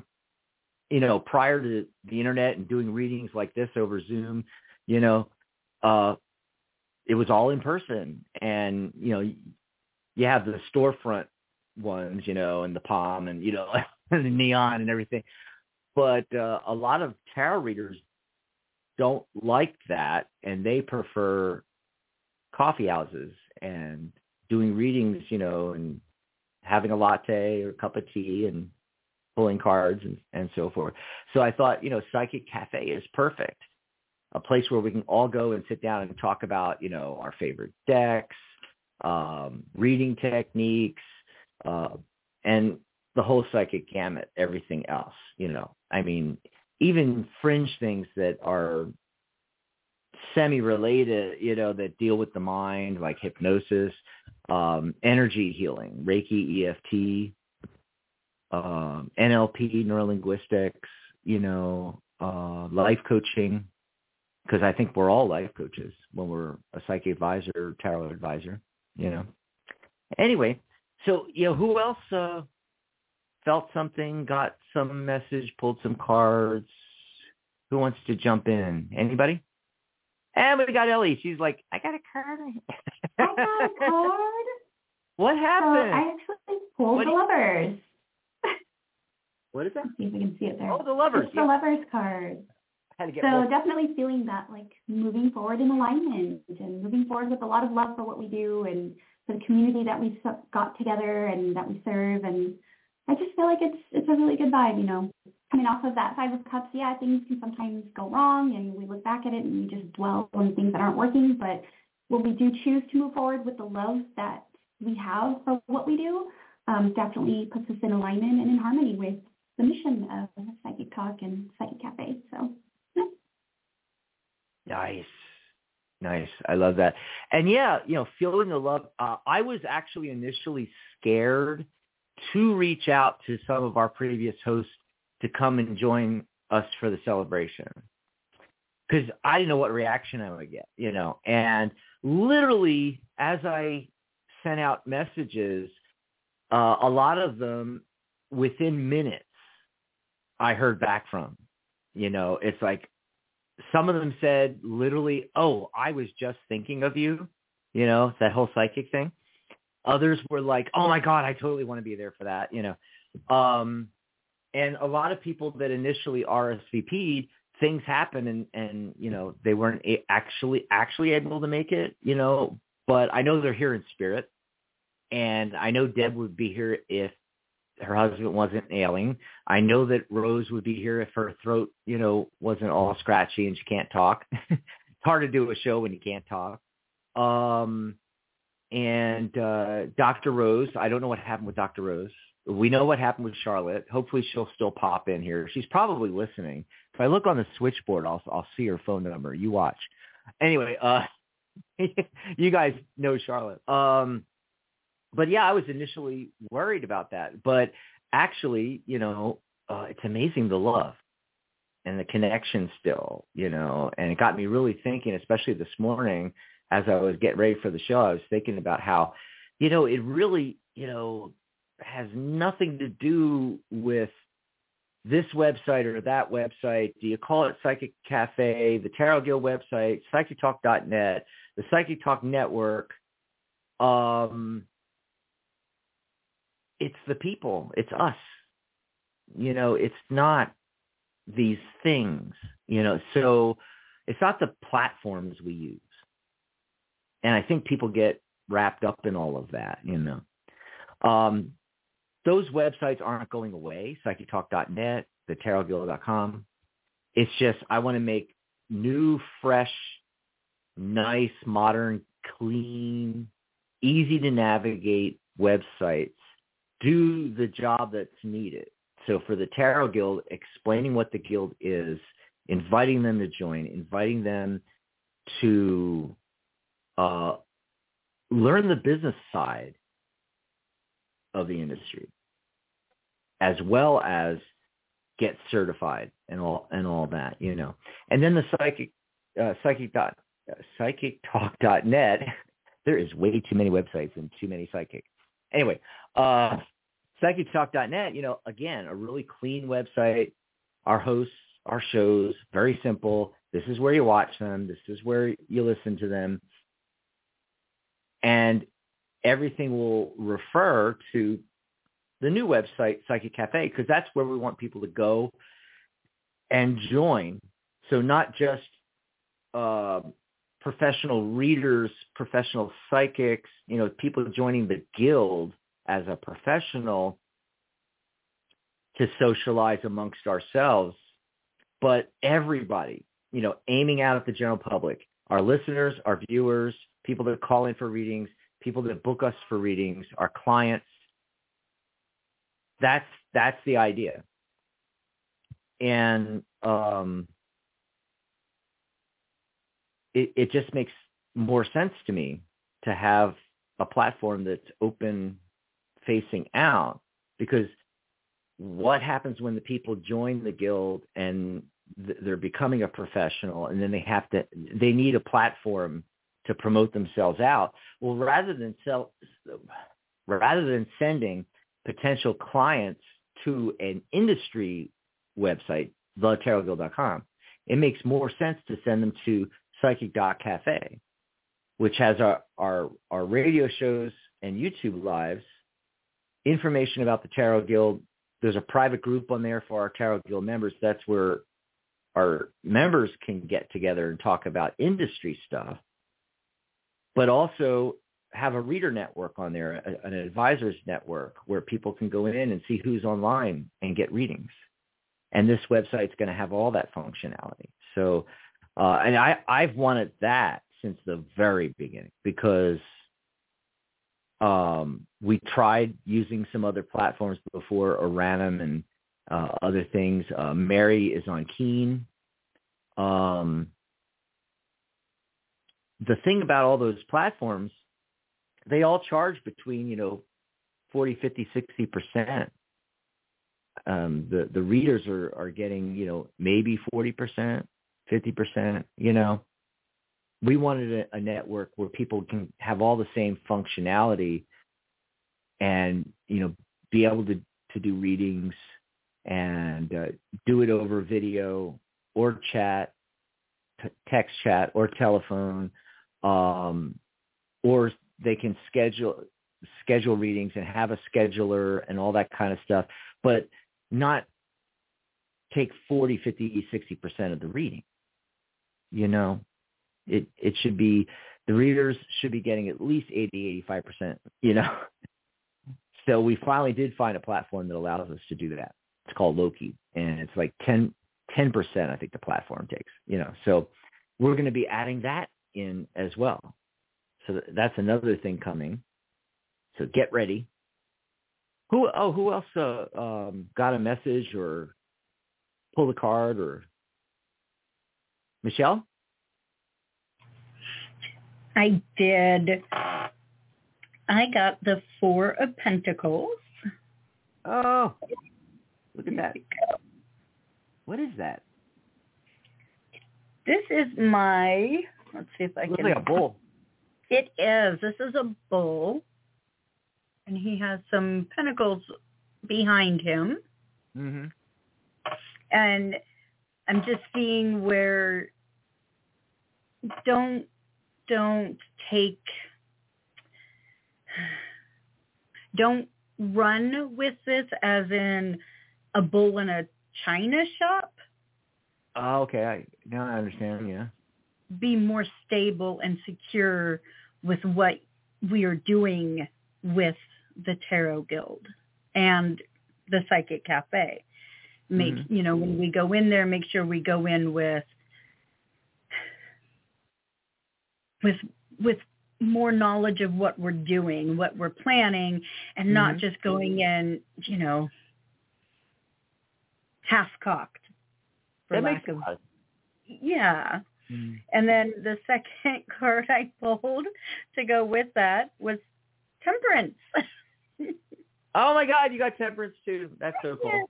Speaker 2: you know, prior to the internet and doing readings like this over Zoom, you know, uh, it was all in person, and you know, you have the storefront ones, you know, and the palm, and you know, and the neon and everything. But uh, a lot of tarot readers don't like that and they prefer coffee houses and doing readings, you know, and having a latte or a cup of tea and pulling cards and, and so forth. So I thought, you know, Psychic Cafe is perfect. A place where we can all go and sit down and talk about, you know, our favorite decks, um, reading techniques, uh, and the whole psychic gamut, everything else, you know. I mean, even fringe things that are semi-related, you know, that deal with the mind, like hypnosis, um, energy healing, Reiki, EFT, um, NLP, neurolinguistics, you know, uh, life coaching, because I think we're all life coaches when we're a psychic advisor, tarot advisor, you know. Anyway, so you know, who else uh, felt something, got some message, pulled some cards. Who wants to jump in? Anybody? And we got Ellie. She's like, I got a card.
Speaker 6: I got a card.
Speaker 2: what happened?
Speaker 6: I actually pulled what the lovers.
Speaker 2: what is that?
Speaker 6: Let's see if we can see it there.
Speaker 2: Oh, the lovers.
Speaker 6: It's yeah. the lovers card. so definitely feeling that like moving forward in alignment and moving forward with a lot of love for what we do and for the community that we've got together and that we serve and I just feel like it's it's a really good vibe, you know. Coming off of that five of cups, yeah, things can sometimes go wrong and we look back at it and we just dwell on things that aren't working. But when we do choose to move forward with the love that we have for what we do, um, definitely puts us in alignment and in harmony with the mission of Psychic Talk and Psychic Cafe. So.
Speaker 2: Nice. Nice. I love that. And yeah, you know, feeling the love. Uh, I was actually initially scared to reach out to some of our previous hosts to come and join us for the celebration because I didn't know what reaction I would get, you know. And literally, as I sent out messages, uh, a lot of them within minutes, I heard back from. You know, it's like some of them said literally, "Oh, I was just thinking of you." You know, that whole psychic thing. Others were like, "Oh my god, I totally want to be there for that," you know. Um, and a lot of people that initially RSVP'd, things happen and and you know they weren't actually actually able to make it, you know. But I know they're here in spirit, and I know Deb would be here if her husband wasn't ailing. I know that Rose would be here if her throat, you know, wasn't all scratchy and she can't talk. it's hard to do a show when you can't talk. Um, and uh, Dr. Rose. I don't know what happened with Dr. Rose. We know what happened with Charlotte. Hopefully, she'll still pop in here. She's probably listening. If I look on the switchboard, I'll I'll see her phone number. You watch. Anyway, uh, you guys know Charlotte. Um, but yeah, I was initially worried about that. But actually, you know, uh, it's amazing the love and the connection still, you know, and it got me really thinking, especially this morning as I was getting ready for the show, I was thinking about how, you know, it really, you know, has nothing to do with this website or that website. Do you call it Psychic Cafe, the Tarot Guild website, psychictalk.net, the Psychic Talk Network? Um, it's the people. It's us. You know, it's not these things, you know, so it's not the platforms we use. And I think people get wrapped up in all of that, you know. Um, those websites aren't going away, psychictalk.net, thetarotguild.com. It's just I want to make new, fresh, nice, modern, clean, easy to navigate websites do the job that's needed. So for the Tarot Guild, explaining what the guild is, inviting them to join, inviting them to uh, learn the business side of the industry, as well as get certified and all and all that, you know. And then the psychic uh, psychic dot uh. There is way too many websites and too many psychic. Anyway, uh, psychictalk.net, you know, again, a really clean website. Our hosts, our shows, very simple. This is where you watch them. This is where you listen to them. And everything will refer to the new website, Psychic Cafe, because that's where we want people to go and join. So not just uh, professional readers, professional psychics, you know, people joining the guild, as a professional to socialize amongst ourselves, but everybody, you know, aiming out at the general public, our listeners, our viewers, people that call in for readings, people that book us for readings, our clients. That's that's the idea. And um, it, it just makes more sense to me to have a platform that's open facing out because what happens when the people join the guild and they're becoming a professional and then they have to they need a platform to promote themselves out well rather than sell rather than sending potential clients to an industry website thetarotguild.com it makes more sense to send them to psychic.cafe which has our, our our radio shows and youtube lives information about the Tarot Guild. There's a private group on there for our Tarot Guild members. That's where our members can get together and talk about industry stuff, but also have a reader network on there, an advisors network where people can go in and see who's online and get readings. And this website's going to have all that functionality. So, uh, and I, I've wanted that since the very beginning because um, we tried using some other platforms before, Oranum and uh, other things. Uh, Mary is on Keen. Um, the thing about all those platforms, they all charge between, you know, 40, 50, 60%. Um, the, the readers are, are getting, you know, maybe 40%, 50%, you know we wanted a, a network where people can have all the same functionality and you know be able to to do readings and uh, do it over video or chat t- text chat or telephone um, or they can schedule schedule readings and have a scheduler and all that kind of stuff but not take 40 50 60% of the reading you know it it should be the readers should be getting at least 80, 85%, you know. So we finally did find a platform that allows us to do that. It's called Loki, and it's like 10 percent I think the platform takes, you know. So we're going to be adding that in as well. So that's another thing coming. So get ready. Who oh who else uh, um, got a message or pull a card or Michelle?
Speaker 7: I did. I got the Four of Pentacles.
Speaker 2: Oh, look at that. What is that?
Speaker 7: This is my, let's see if I
Speaker 2: Looks
Speaker 7: can.
Speaker 2: like a bull.
Speaker 7: It is. This is a bull. And he has some pentacles behind him.
Speaker 2: hmm
Speaker 7: And I'm just seeing where don't don't take don't run with this as in a bull in a china shop.
Speaker 2: Oh, okay. I, now I understand. Yeah.
Speaker 7: Be more stable and secure with what we are doing with the Tarot Guild and the Psychic Cafe. Make
Speaker 2: Mhm.
Speaker 7: you know when we go in there, make sure we go in with with with more knowledge of what we're doing, what we're planning, and not
Speaker 2: Mhm.
Speaker 7: just going in, you know, half cocked. For
Speaker 2: That
Speaker 7: lack
Speaker 2: makes
Speaker 7: of
Speaker 2: sense.
Speaker 7: yeah.
Speaker 2: Mm.
Speaker 7: And then the second card I pulled to go with that was temperance.
Speaker 2: Oh my God, you got temperance too. That's so cool.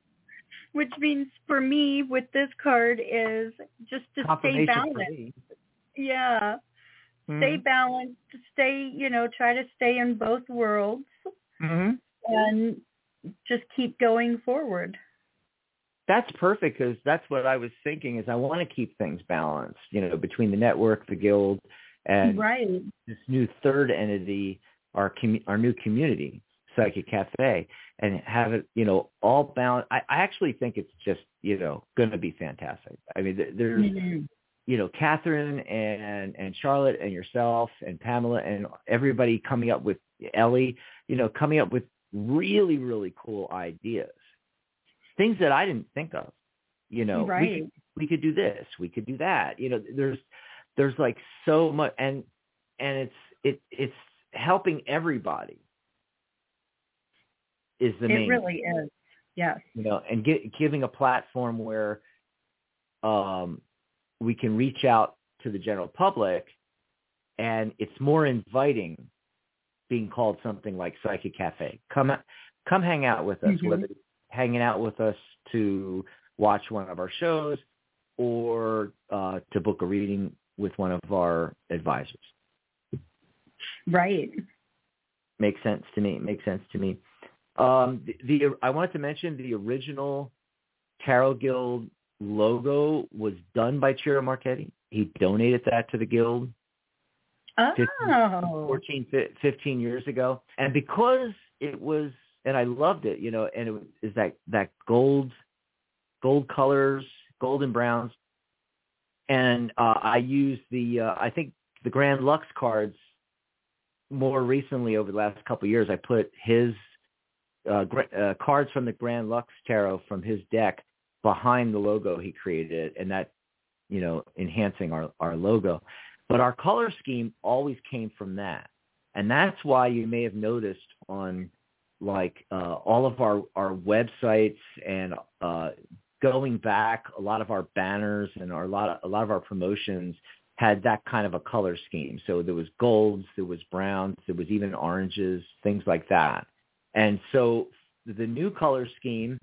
Speaker 7: Which means for me with this card is just to stay balanced. Yeah. Stay
Speaker 2: Mhm.
Speaker 7: balanced, stay, you know, try to stay in both worlds
Speaker 2: Mhm.
Speaker 7: and just keep going forward.
Speaker 2: That's perfect because that's what I was thinking. Is I want to keep things balanced, you know, between the network, the guild, and
Speaker 7: right.
Speaker 2: this new third entity, our commu- our new community, Psychic Cafe, and have it, you know, all balanced. I, I actually think it's just, you know, going to be fantastic. I mean, there- there's,
Speaker 7: Mhm.
Speaker 2: you know, Catherine and and Charlotte and yourself and Pamela and everybody coming up with Ellie, you know, coming up with really really cool ideas, things that I didn't think of. You know, we
Speaker 7: right.
Speaker 2: could, we could do this, we could do that. You know, there's there's like so much, and and it's it it's helping everybody. Is the
Speaker 7: it
Speaker 2: main It
Speaker 7: really is. Yes.
Speaker 2: you know, and gi- giving a platform where um, we can reach out to the general public, and it's more inviting, being called something like Psychic Cafe. Come, come hang out with us,
Speaker 7: Mhm.
Speaker 2: whether hanging out with us to watch one of our shows or uh, to book a reading with one of our advisors.
Speaker 7: Right.
Speaker 2: Makes sense to me. Makes sense to me. Um, the, the I wanted to mention the original Tarot Guild logo was done by Ciro Marchetti. He donated that to the guild
Speaker 7: Oh.
Speaker 2: 14, 15 years ago, and because it was, and I loved it, you know, and it was, that that gold, gold colors, golden browns, and uh, I used the, uh, I think the Grand Luxe cards more recently over the last couple of years. I put his uh, uh, cards from the Grand Luxe Tarot from his deck behind the logo he created, and that, you know, enhancing our our logo. But our color scheme always came from that. And that's why you may have noticed on like uh, all of our, our websites and uh, going back, a lot of our banners and our, a lot of, a lot of our promotions had that kind of a color scheme. So there was golds, there was browns, there was even oranges, things like that. And so the new color scheme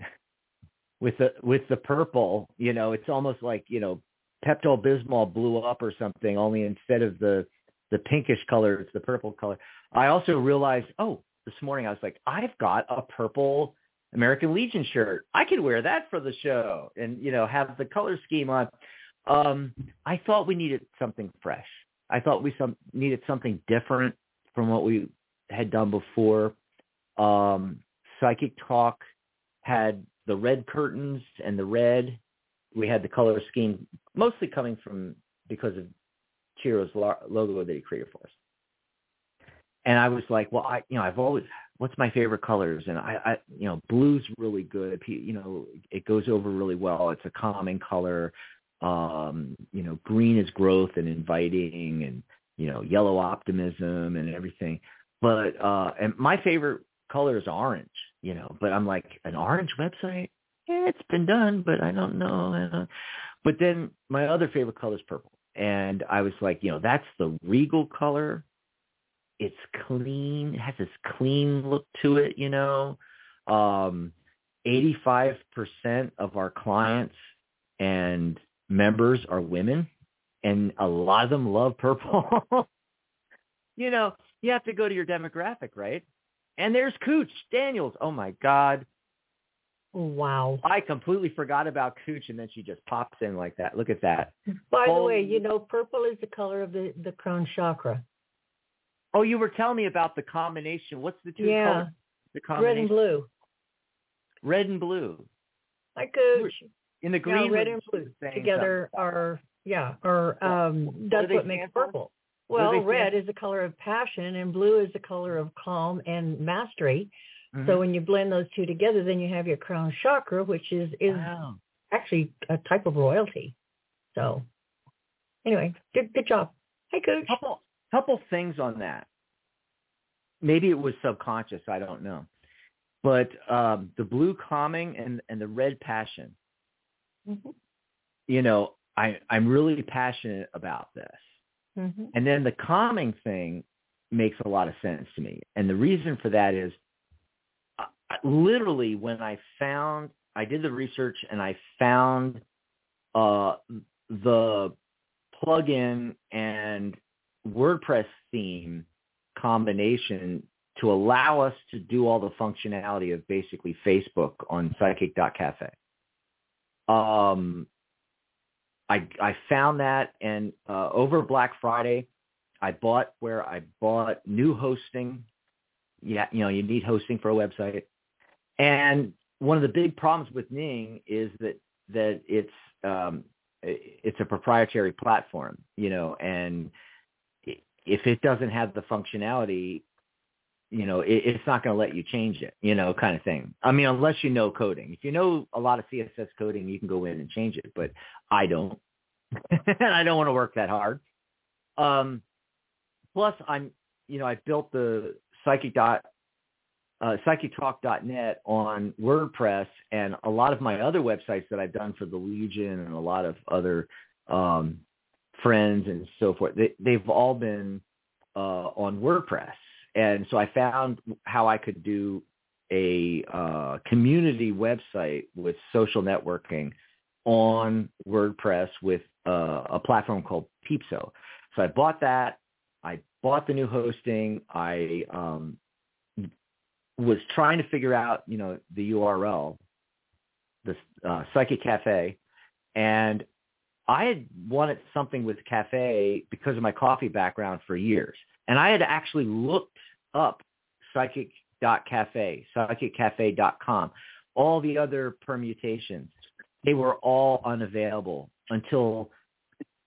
Speaker 2: with the with the purple, you know, it's almost like, you know, Pepto Bismol blew up or something, only instead of the the pinkish color, it's the purple color. I also realized, oh, this morning I was like, I've got a purple American Legion shirt. I could wear that for the show and, you know, have the color scheme on. Um, I thought we needed something fresh. I thought we some needed something different from what we had done before. Um, Psychic Talk had the red curtains and the red. We had the color scheme mostly coming from because of Ciro's logo that he created for us. And I was like, well, I, you know, I've always, what's my favorite colors? And I, I, you know, blue's really good. You know, it goes over really well. It's a calming color. Um, you know, green is growth and inviting, and you know, yellow optimism and everything. But uh and my favorite color is orange, you know, but I'm like an orange website? Yeah, it's been done, but I don't know. But then my other favorite color is purple. And I was like, you know, that's the regal color. It's clean, it has this clean look to it, you know. Um 85% of our clients and members are women and a lot of them love purple. you know, you have to go to your demographic, right? And there's Cooch Daniels. Oh my God.
Speaker 5: Wow.
Speaker 2: I completely forgot about Cooch and then she just pops in like that. Look at that.
Speaker 5: By
Speaker 2: Oh.
Speaker 5: the way, you know, purple is the color of the, the crown chakra.
Speaker 2: Oh, you were telling me about the combination. What's the two
Speaker 5: Yeah.
Speaker 2: colors? The combination.
Speaker 5: Red and blue.
Speaker 2: Red and blue.
Speaker 5: Hi, Coach.
Speaker 2: In the green
Speaker 5: yeah, red and blue together are yeah are um that's
Speaker 2: they
Speaker 5: what makes purple. Well, red is the color of passion and blue is the color of calm and mastery.
Speaker 2: something.
Speaker 5: So when you blend those two together, then you have your crown chakra, which is is
Speaker 2: Wow.
Speaker 5: actually a type of royalty. So anyway, good good job. Hey, Coach.
Speaker 2: couple couple things on that. Maybe it was subconscious, I don't know. But um the blue calming and and the red passion.
Speaker 5: Mhm.
Speaker 2: You know, I I'm really passionate about this.
Speaker 5: Mhm.
Speaker 2: And then the calming thing makes a lot of sense to me. And the reason for that is I- literally when I found I did the research and I found uh the plugin and WordPress theme combination to allow us to do all the functionality of basically Facebook on psychic.cafe. Um, I, I found that and uh, over Black Friday, I bought where I bought new hosting. Yeah, you know, you need hosting for a website. And one of the big problems with Ning is that that it's um, it's a proprietary platform, you know, and if it doesn't have the functionality, you know, it, it's not going to let you change it, you know, kind of thing. I mean, unless you know coding. If you know a lot of CSS coding, you can go in and change it, but I don't. and I don't want to work that hard. Um, plus, I'm, you know, I built the psychic dot uh, psychictalk.net on WordPress and a lot of my other websites that I've done for the Legion and a lot of other um, friends and so forth. They, they've all been uh, on WordPress, and so I found how I could do a uh, community website with social networking on WordPress with uh, a platform called Peepso. So I bought that. I bought the new hosting. I um, was trying to figure out, you know, the URL, the uh, Psychic Cafe, and I had wanted something with cafe because of my coffee background for years, and I had actually looked up psychic.cafe, psychiccafe.com, all the other permutations. They were all unavailable until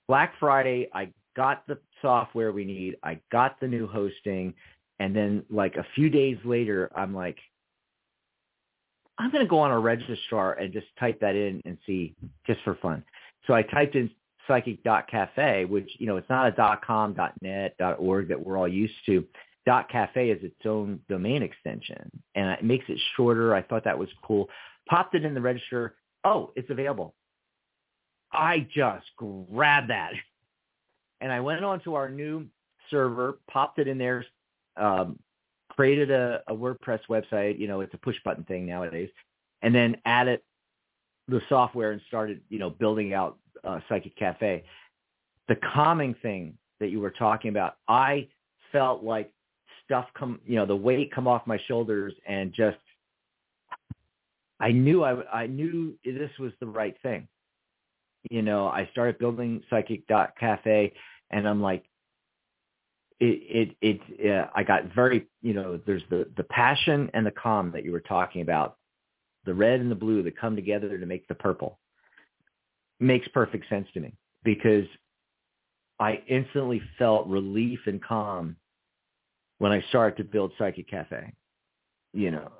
Speaker 2: Black Friday. I got the software we need. I got the new hosting. And then like a few days later, I'm like, I'm going to go on a registrar and just type that in and see just for fun. So I typed in psychic.cafe, which, you know, it's not a .com, .net, .org that we're all used to. .cafe is its own domain extension and it makes it shorter. I thought that was cool. Popped it in the register. Oh, it's available. I just grabbed that and I went on to our new server, popped it in there, um, created a, a WordPress website. You know, it's a push button thing nowadays, and then added the software and started, you know, building out uh, Psychic Cafe. The calming thing that you were talking about, I felt like stuff come, you know, the weight come off my shoulders and just, I knew I, I knew this was the right thing. You know, I started building Psychic Cafe, and I'm like, it, it, it, uh, I got very, you know, there's the, the passion and the calm that you were talking about, the red and the blue that come together to make the purple makes perfect sense to me because I instantly felt relief and calm when I started to build Psychic Cafe. You know,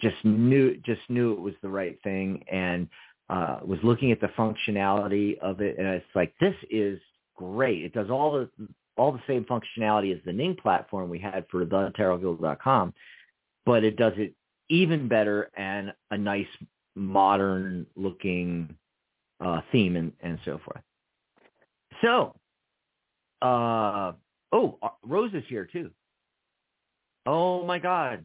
Speaker 2: just knew just knew it was the right thing and uh, was looking at the functionality of it, and it's like this is great. It does all the all the same functionality as the Ning platform we had for the but it does it even better and a nice modern looking uh, theme and, and so forth. So, uh, oh, uh, Rose is here too. Oh my God.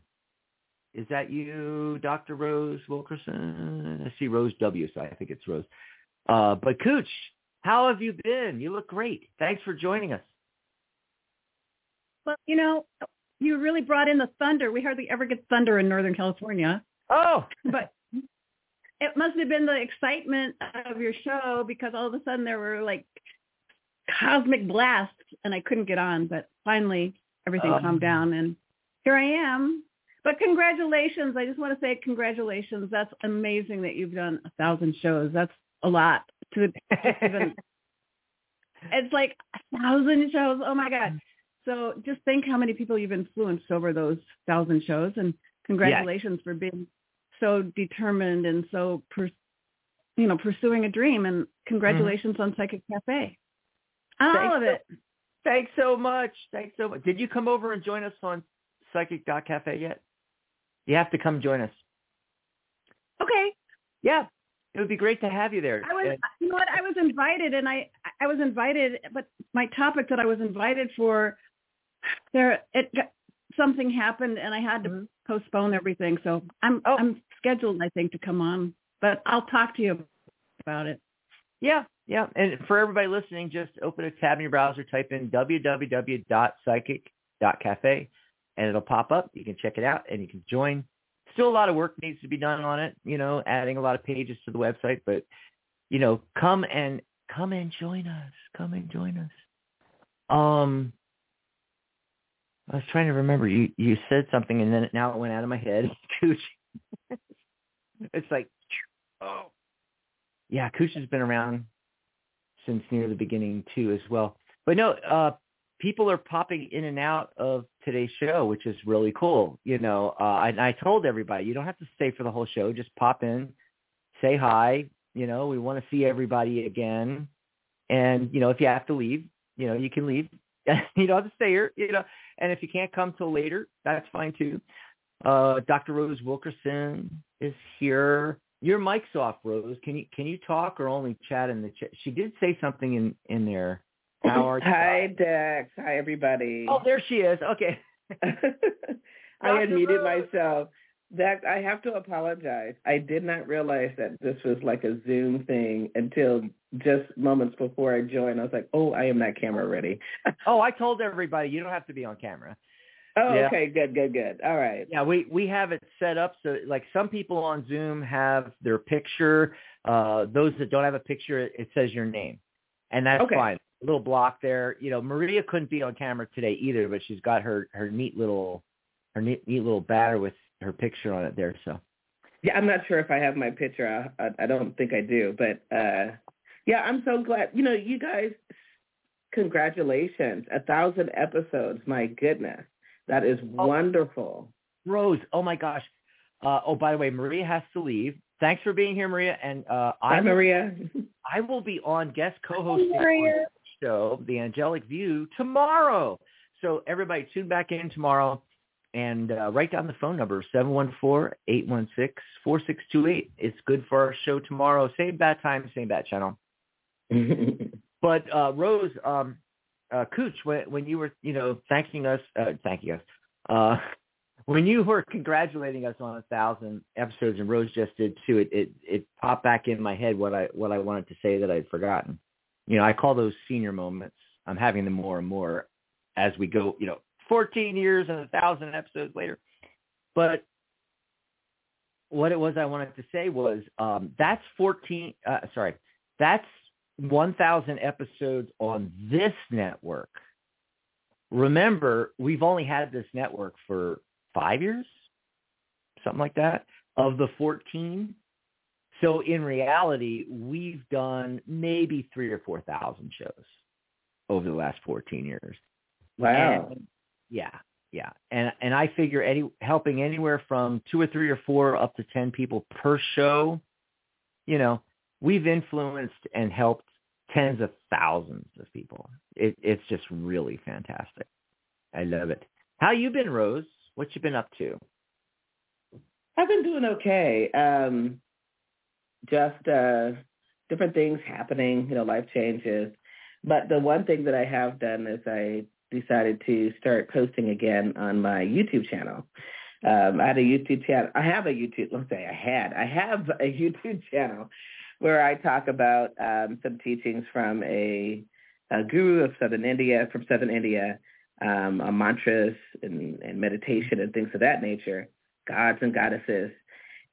Speaker 2: Is that you, Dr. Rose Wilkerson? I see Rose W, so I think it's Rose. Uh, but Cooch, how have you been? You look great. Thanks for joining us.
Speaker 8: Well, you know, you really brought in the thunder. We hardly ever get thunder in Northern California.
Speaker 2: Oh,
Speaker 8: but it must have been the excitement of your show because all of a sudden there were like cosmic blasts and I couldn't get on, but finally everything um, calmed down and here I am. But congratulations. I just want to say congratulations. That's amazing that you've done a thousand shows. That's a lot to even it's like a thousand shows. Oh my God. So just think how many people you've influenced over those thousand shows and congratulations yes. for being so determined and so, per, you know, pursuing a dream and congratulations mm-hmm. on Psychic Cafe. On all of it.
Speaker 2: thanks so much. Thanks so much. Did you come over and join us on Psychic Cafe yet? You have to come join us.
Speaker 8: Okay.
Speaker 2: Yeah. It would be great to have you there.
Speaker 8: I was, you know what? I was invited, and I, I was invited, but my topic that I was invited for, there, it got, something happened, and I had to mm-hmm. postpone everything. So I'm, oh. I'm scheduled, I think, to come on, but I'll talk to you about it.
Speaker 2: Yeah, yeah. And for everybody listening, just open a tab in your browser, type in www.psychic.cafe, and it'll pop up. You can check it out, and you can join still a lot of work needs to be done on it, you know, adding a lot of pages to the website, but you know, come and come and join us. Come and join us. Um I was trying to remember you you said something and then it, now it went out of my head. Cooch. it's like oh. Yeah, Cooch has been around since near the beginning too as well. But no, uh people are popping in and out of today's show, which is really cool. You know, uh, I, I told everybody you don't have to stay for the whole show. Just pop in, say hi. You know, we want to see everybody again. And you know, if you have to leave, you know, you can leave. you don't have to stay here. You know, and if you can't come till later, that's fine too. Uh, Dr. Rose Wilkerson is here. Your mic's off, Rose. Can you can you talk or only chat in the chat? She did say something in in there. How are you?
Speaker 4: Hi, Dex. Hi, everybody.
Speaker 2: Oh, there she is. Okay.
Speaker 4: I had muted myself. Dex, I have to apologize. I did not realize that this was like a Zoom thing until just moments before I joined. I was like, oh, I am not camera ready.
Speaker 2: oh, I told everybody you don't have to be on camera.
Speaker 4: Oh, yeah. okay, good, good, good. All right.
Speaker 2: Yeah, we we have it set up so like some people on Zoom have their picture. Uh, those that don't have a picture, it says your name, and that's
Speaker 4: okay.
Speaker 2: fine A little block there. You know, Maria couldn't be on camera today either, but she's got her her neat little her neat, neat little banner with her picture on it there. So
Speaker 4: yeah, I'm not sure if I have my picture. I, I, I don't think I do, but uh yeah, I'm so glad. You know, you guys, congratulations, a thousand episodes. My goodness, that is oh, wonderful.
Speaker 2: Rose, oh my gosh. Uh, oh, by the way, Maria has to leave. Thanks for being here, Maria. And uh,
Speaker 4: Hi,
Speaker 2: I
Speaker 4: Maria.
Speaker 2: I will be on guest co-hosting show, The Angelic View, tomorrow. So everybody tune back in tomorrow and uh, write down the phone number, 714-816-4628. It's good for our show tomorrow. Same bat time, same bat channel. but uh, Rose, um, uh, Cooch, when, when you were, you know, thanking us, uh, thanking us, uh, when you were congratulating us on a thousand episodes, and Rose just did too, it, it it popped back in my head what I what I wanted to say that I'd forgotten you know, I call those senior moments. I'm having them more and more as we go, you know, 14 years and a thousand episodes later. But what it was I wanted to say was um, that's 14, uh, sorry, that's 1,000 episodes on this network. Remember, we've only had this network for five years, something like that. Of the 14, so in reality, we've done maybe three or 4,000 shows over the last 14 years.
Speaker 4: Wow.
Speaker 2: And, yeah, yeah. And and I figure any helping anywhere from two or three or four up to 10 people per show, you know, we've influenced and helped tens of thousands of people. It, it's just really fantastic. I love it. How you been, Rose? What you been up to?
Speaker 4: I've been doing okay. Um, just uh, different things happening, you know, life changes. But the one thing that I have done is I decided to start posting again on my YouTube channel. Um, I had a YouTube channel. I have a YouTube. Let's say I had. I have a YouTube channel where I talk about um, some teachings from a, a, guru of Southern India, from Southern India, um, on mantras and, and meditation and things of that nature, gods and goddesses.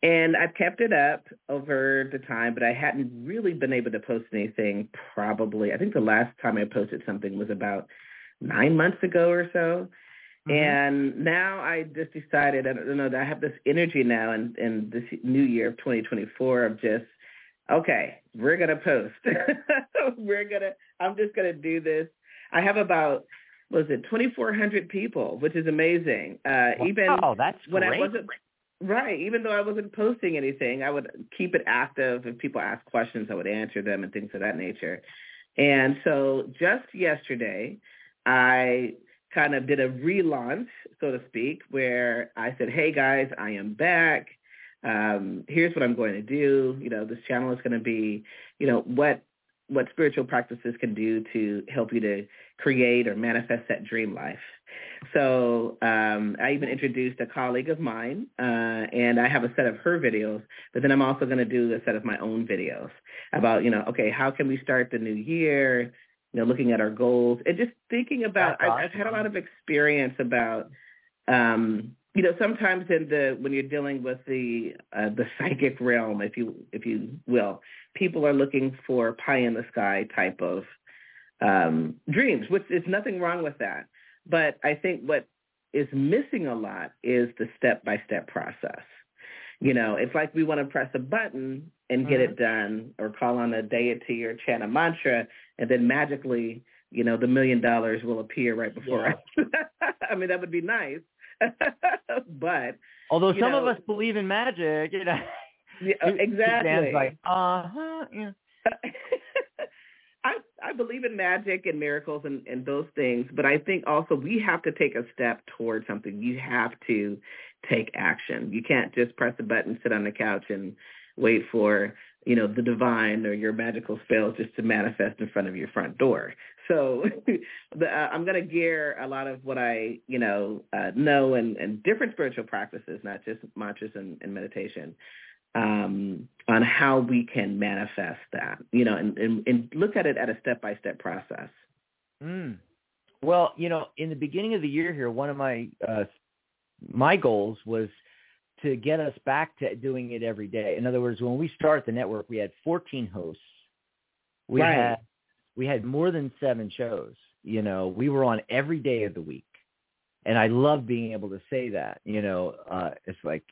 Speaker 4: And I've kept it up over the time, but I hadn't really been able to post anything probably. I think the last time I posted something was about nine months ago or so. Mm-hmm. And now I just decided, I don't know, that I have this energy now in, in this new year of 2024 of just, okay, we're going to post. we're going to, I'm just going to do this. I have about, was it 2,400 people, which is amazing. Uh,
Speaker 2: wow,
Speaker 4: even
Speaker 2: that's
Speaker 4: when
Speaker 2: great.
Speaker 4: I wasn't, right, even though I wasn't posting anything, I would keep it active. If people ask questions, I would answer them and things of that nature. And so just yesterday, I kind of did a relaunch, so to speak, where I said, hey guys, I am back. Um, here's what I'm going to do. You know, this channel is going to be, you know, what what spiritual practices can do to help you to create or manifest that dream life. So um, I even introduced a colleague of mine, uh, and I have a set of her videos, but then I'm also going to do a set of my own videos about, you know, okay, how can we start the new year? you know, looking at our goals and just thinking about,
Speaker 2: awesome.
Speaker 4: I, I've had a lot of experience about, um, you know, sometimes in the, when you're dealing with the, uh, the psychic realm, if you, if you will, people are looking for pie in the sky type of, um, dreams, which is nothing wrong with that. But I think what is missing a lot is the step-by-step process. You know, it's like we want to press a button and get
Speaker 2: Mm-hmm.
Speaker 4: it done or call on a deity or chant a mantra and then magically, you know, the million dollars will appear right before us. I mean, that would be nice. but
Speaker 2: Although some of us believe in magic, you know.
Speaker 4: yeah, uh, exactly.
Speaker 2: like, uh-huh, yeah.
Speaker 4: I I believe in magic and miracles and, and those things, but I think also we have to take a step towards something. You have to take action. You can't just press a button, sit on the couch, and wait for you know the divine or your magical spells just to manifest in front of your front door. So the, uh, I'm going to gear a lot of what I you know uh, know and, and different spiritual practices, not just mantras and, and meditation, um, on how we can manifest that, you know, and, and, and look at it at a step-by-step process.
Speaker 2: Mm. Well, you know, in the beginning of the year here, one of my uh, my goals was to get us back to doing it every day. In other words, when we started the network, we had 14 hosts. We
Speaker 4: Right.
Speaker 2: had we had more than seven shows. You know, we were on every day of the week, and I love being able to say that. You know, uh, it's like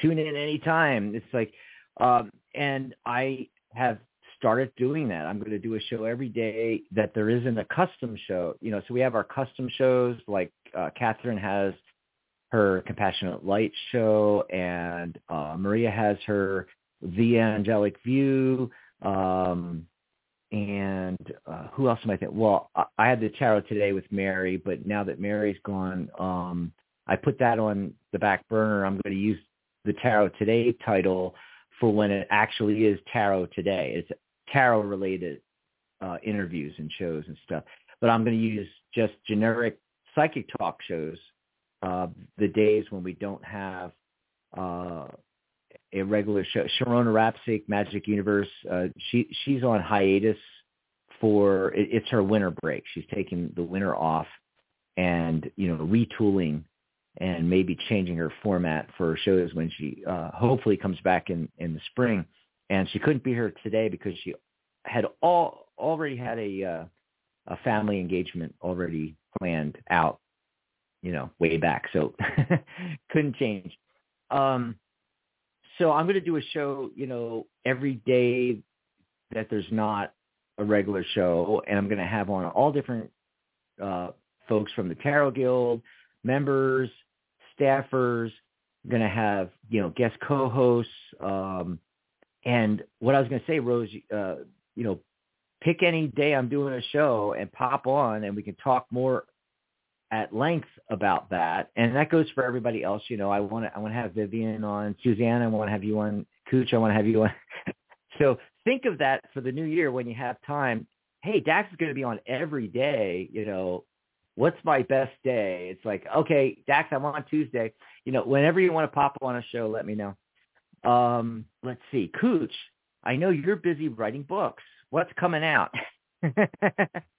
Speaker 2: tune in anytime. It's like, um, and I have started doing that. I'm going to do a show every day that there isn't a custom show. You know, so we have our custom shows like uh, Catherine has her Compassionate Light show and uh, Maria has her The Angelic View. Um, and uh, who else am I thinking? Well, I, I had the tarot today with Mary, but now that Mary's gone, um, I put that on the back burner. I'm going to use the Tarot Today title for when it actually is Tarot Today. It's tarot related uh, interviews and shows and stuff. But I'm going to use just generic psychic talk shows uh, the days when we don't have uh, a regular show. Sharona Rapsik, Magic Universe, uh, she she's on hiatus for it, it's her winter break. She's taking the winter off and you know retooling and maybe changing her format for shows when she uh, hopefully comes back in in the spring. And she couldn't be here today because she had all already had a uh, a family engagement already planned out, you know, way back. So couldn't change. Um, so I'm going to do a show, you know, every day that there's not a regular show, and I'm going to have on all different uh, folks from the Tarot Guild, members, staffers. I'm going to have, you know, guest co-hosts. Um, and what I was going to say, Rose, uh, you know, pick any day I'm doing a show and pop on and we can talk more at length about that. And that goes for everybody else. You know, I want to, I want to have Vivian on, Suzanne, I want to have you on, Cooch, I want to have you on. so think of that for the new year when you have time. Hey, Dax is going to be on every day, you know, what's my best day? It's like, okay, Dax, I'm on Tuesday. You know, whenever you want to pop on a show, let me know. Um, let's see. Cooch, I know you're busy writing books. What's coming out?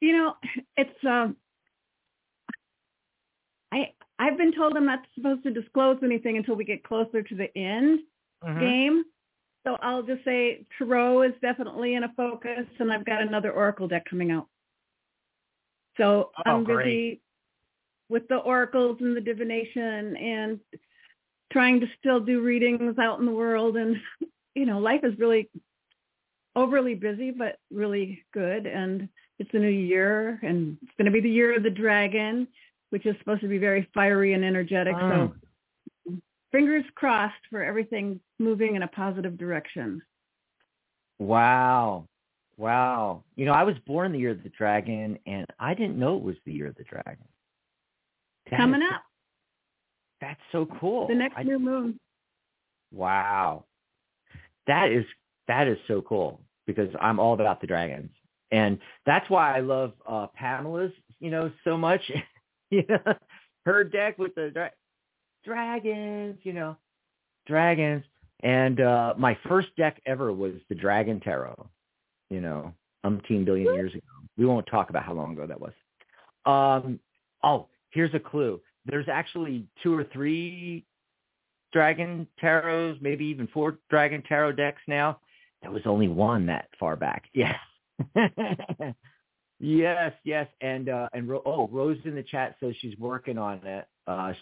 Speaker 8: you know, it's um I I've been told I'm not supposed to disclose anything until we get closer to the end
Speaker 2: Mhm.
Speaker 8: game. So I'll just say Tarot is definitely in a focus, and I've got another Oracle deck coming out. So
Speaker 2: Oh,
Speaker 8: I'm busy
Speaker 2: great.
Speaker 8: with the oracles and the divination and trying to still do readings out in the world. And you know, life is really overly busy, but really good. And it's a new year, and it's going to be the year of the dragon, which is supposed to be very fiery and energetic. So fingers crossed for everything moving in a positive direction.
Speaker 2: Wow. Wow. You know, I was born the year of the dragon and I didn't know it was the year of the dragon. That
Speaker 8: Coming
Speaker 2: is-
Speaker 8: up,
Speaker 2: That's so cool.
Speaker 8: the next
Speaker 2: I-
Speaker 8: new moon.
Speaker 2: Wow. That is that is so cool because I'm all about the dragons. And that's why I love uh Pamela's, you know, so much. you know, her deck with the dra- dragons, you know, dragons. And uh my first deck ever was the Dragon Tarot, you know, umpteen billion years ago. We won't talk about how long ago that was. Um oh, here's a clue. There's actually two or three dragon tarots, maybe even four dragon tarot decks now. There was only one that far back. Yeah. yes, yes. And uh and Ro- oh, Rose in the chat says she's working on it. Uh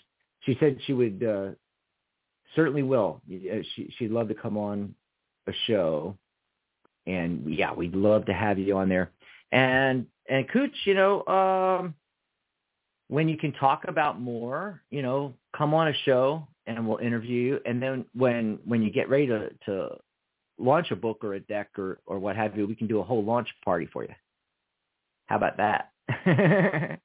Speaker 2: she said she would uh certainly will. She she'd love to come on a show. And yeah, we'd love to have you on there. And and Cooch, you know, um when you can talk about more, you know, come on a show and we'll interview you. And then when when you get ready to to launch a book or a deck or or what have you, we can do a whole launch party for you. How about that?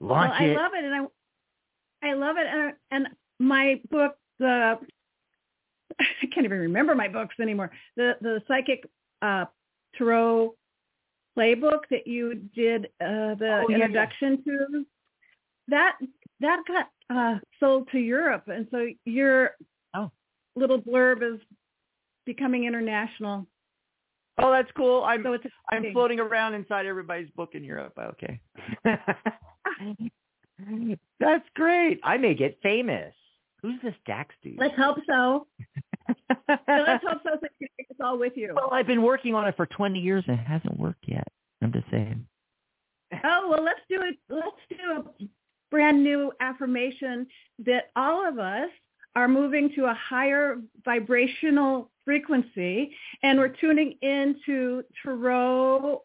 Speaker 2: launch
Speaker 8: well, I
Speaker 2: it.
Speaker 8: love it, and I, I love it, and, and my book, the, I can't even remember my books anymore. The the psychic uh, tarot playbook that you did uh, the
Speaker 2: Oh, yeah, yeah.
Speaker 8: introduction to, that that got uh, sold to Europe, and so your
Speaker 2: Oh.
Speaker 8: little blurb is becoming international.
Speaker 2: oh, that's cool. I'm
Speaker 8: So
Speaker 2: I'm floating around inside everybody's book in Europe. Okay. That's great. I may get famous. Who's this Dax dude?
Speaker 8: Let's hope so. So let's hope so. So you can take us all with you.
Speaker 2: well, I've been working on it for 20 years and it hasn't worked yet. I'm just saying.
Speaker 8: Oh well, let's do it. Let's do a brand new affirmation that all of us are moving to a higher vibrational frequency, and we're tuning into Tarot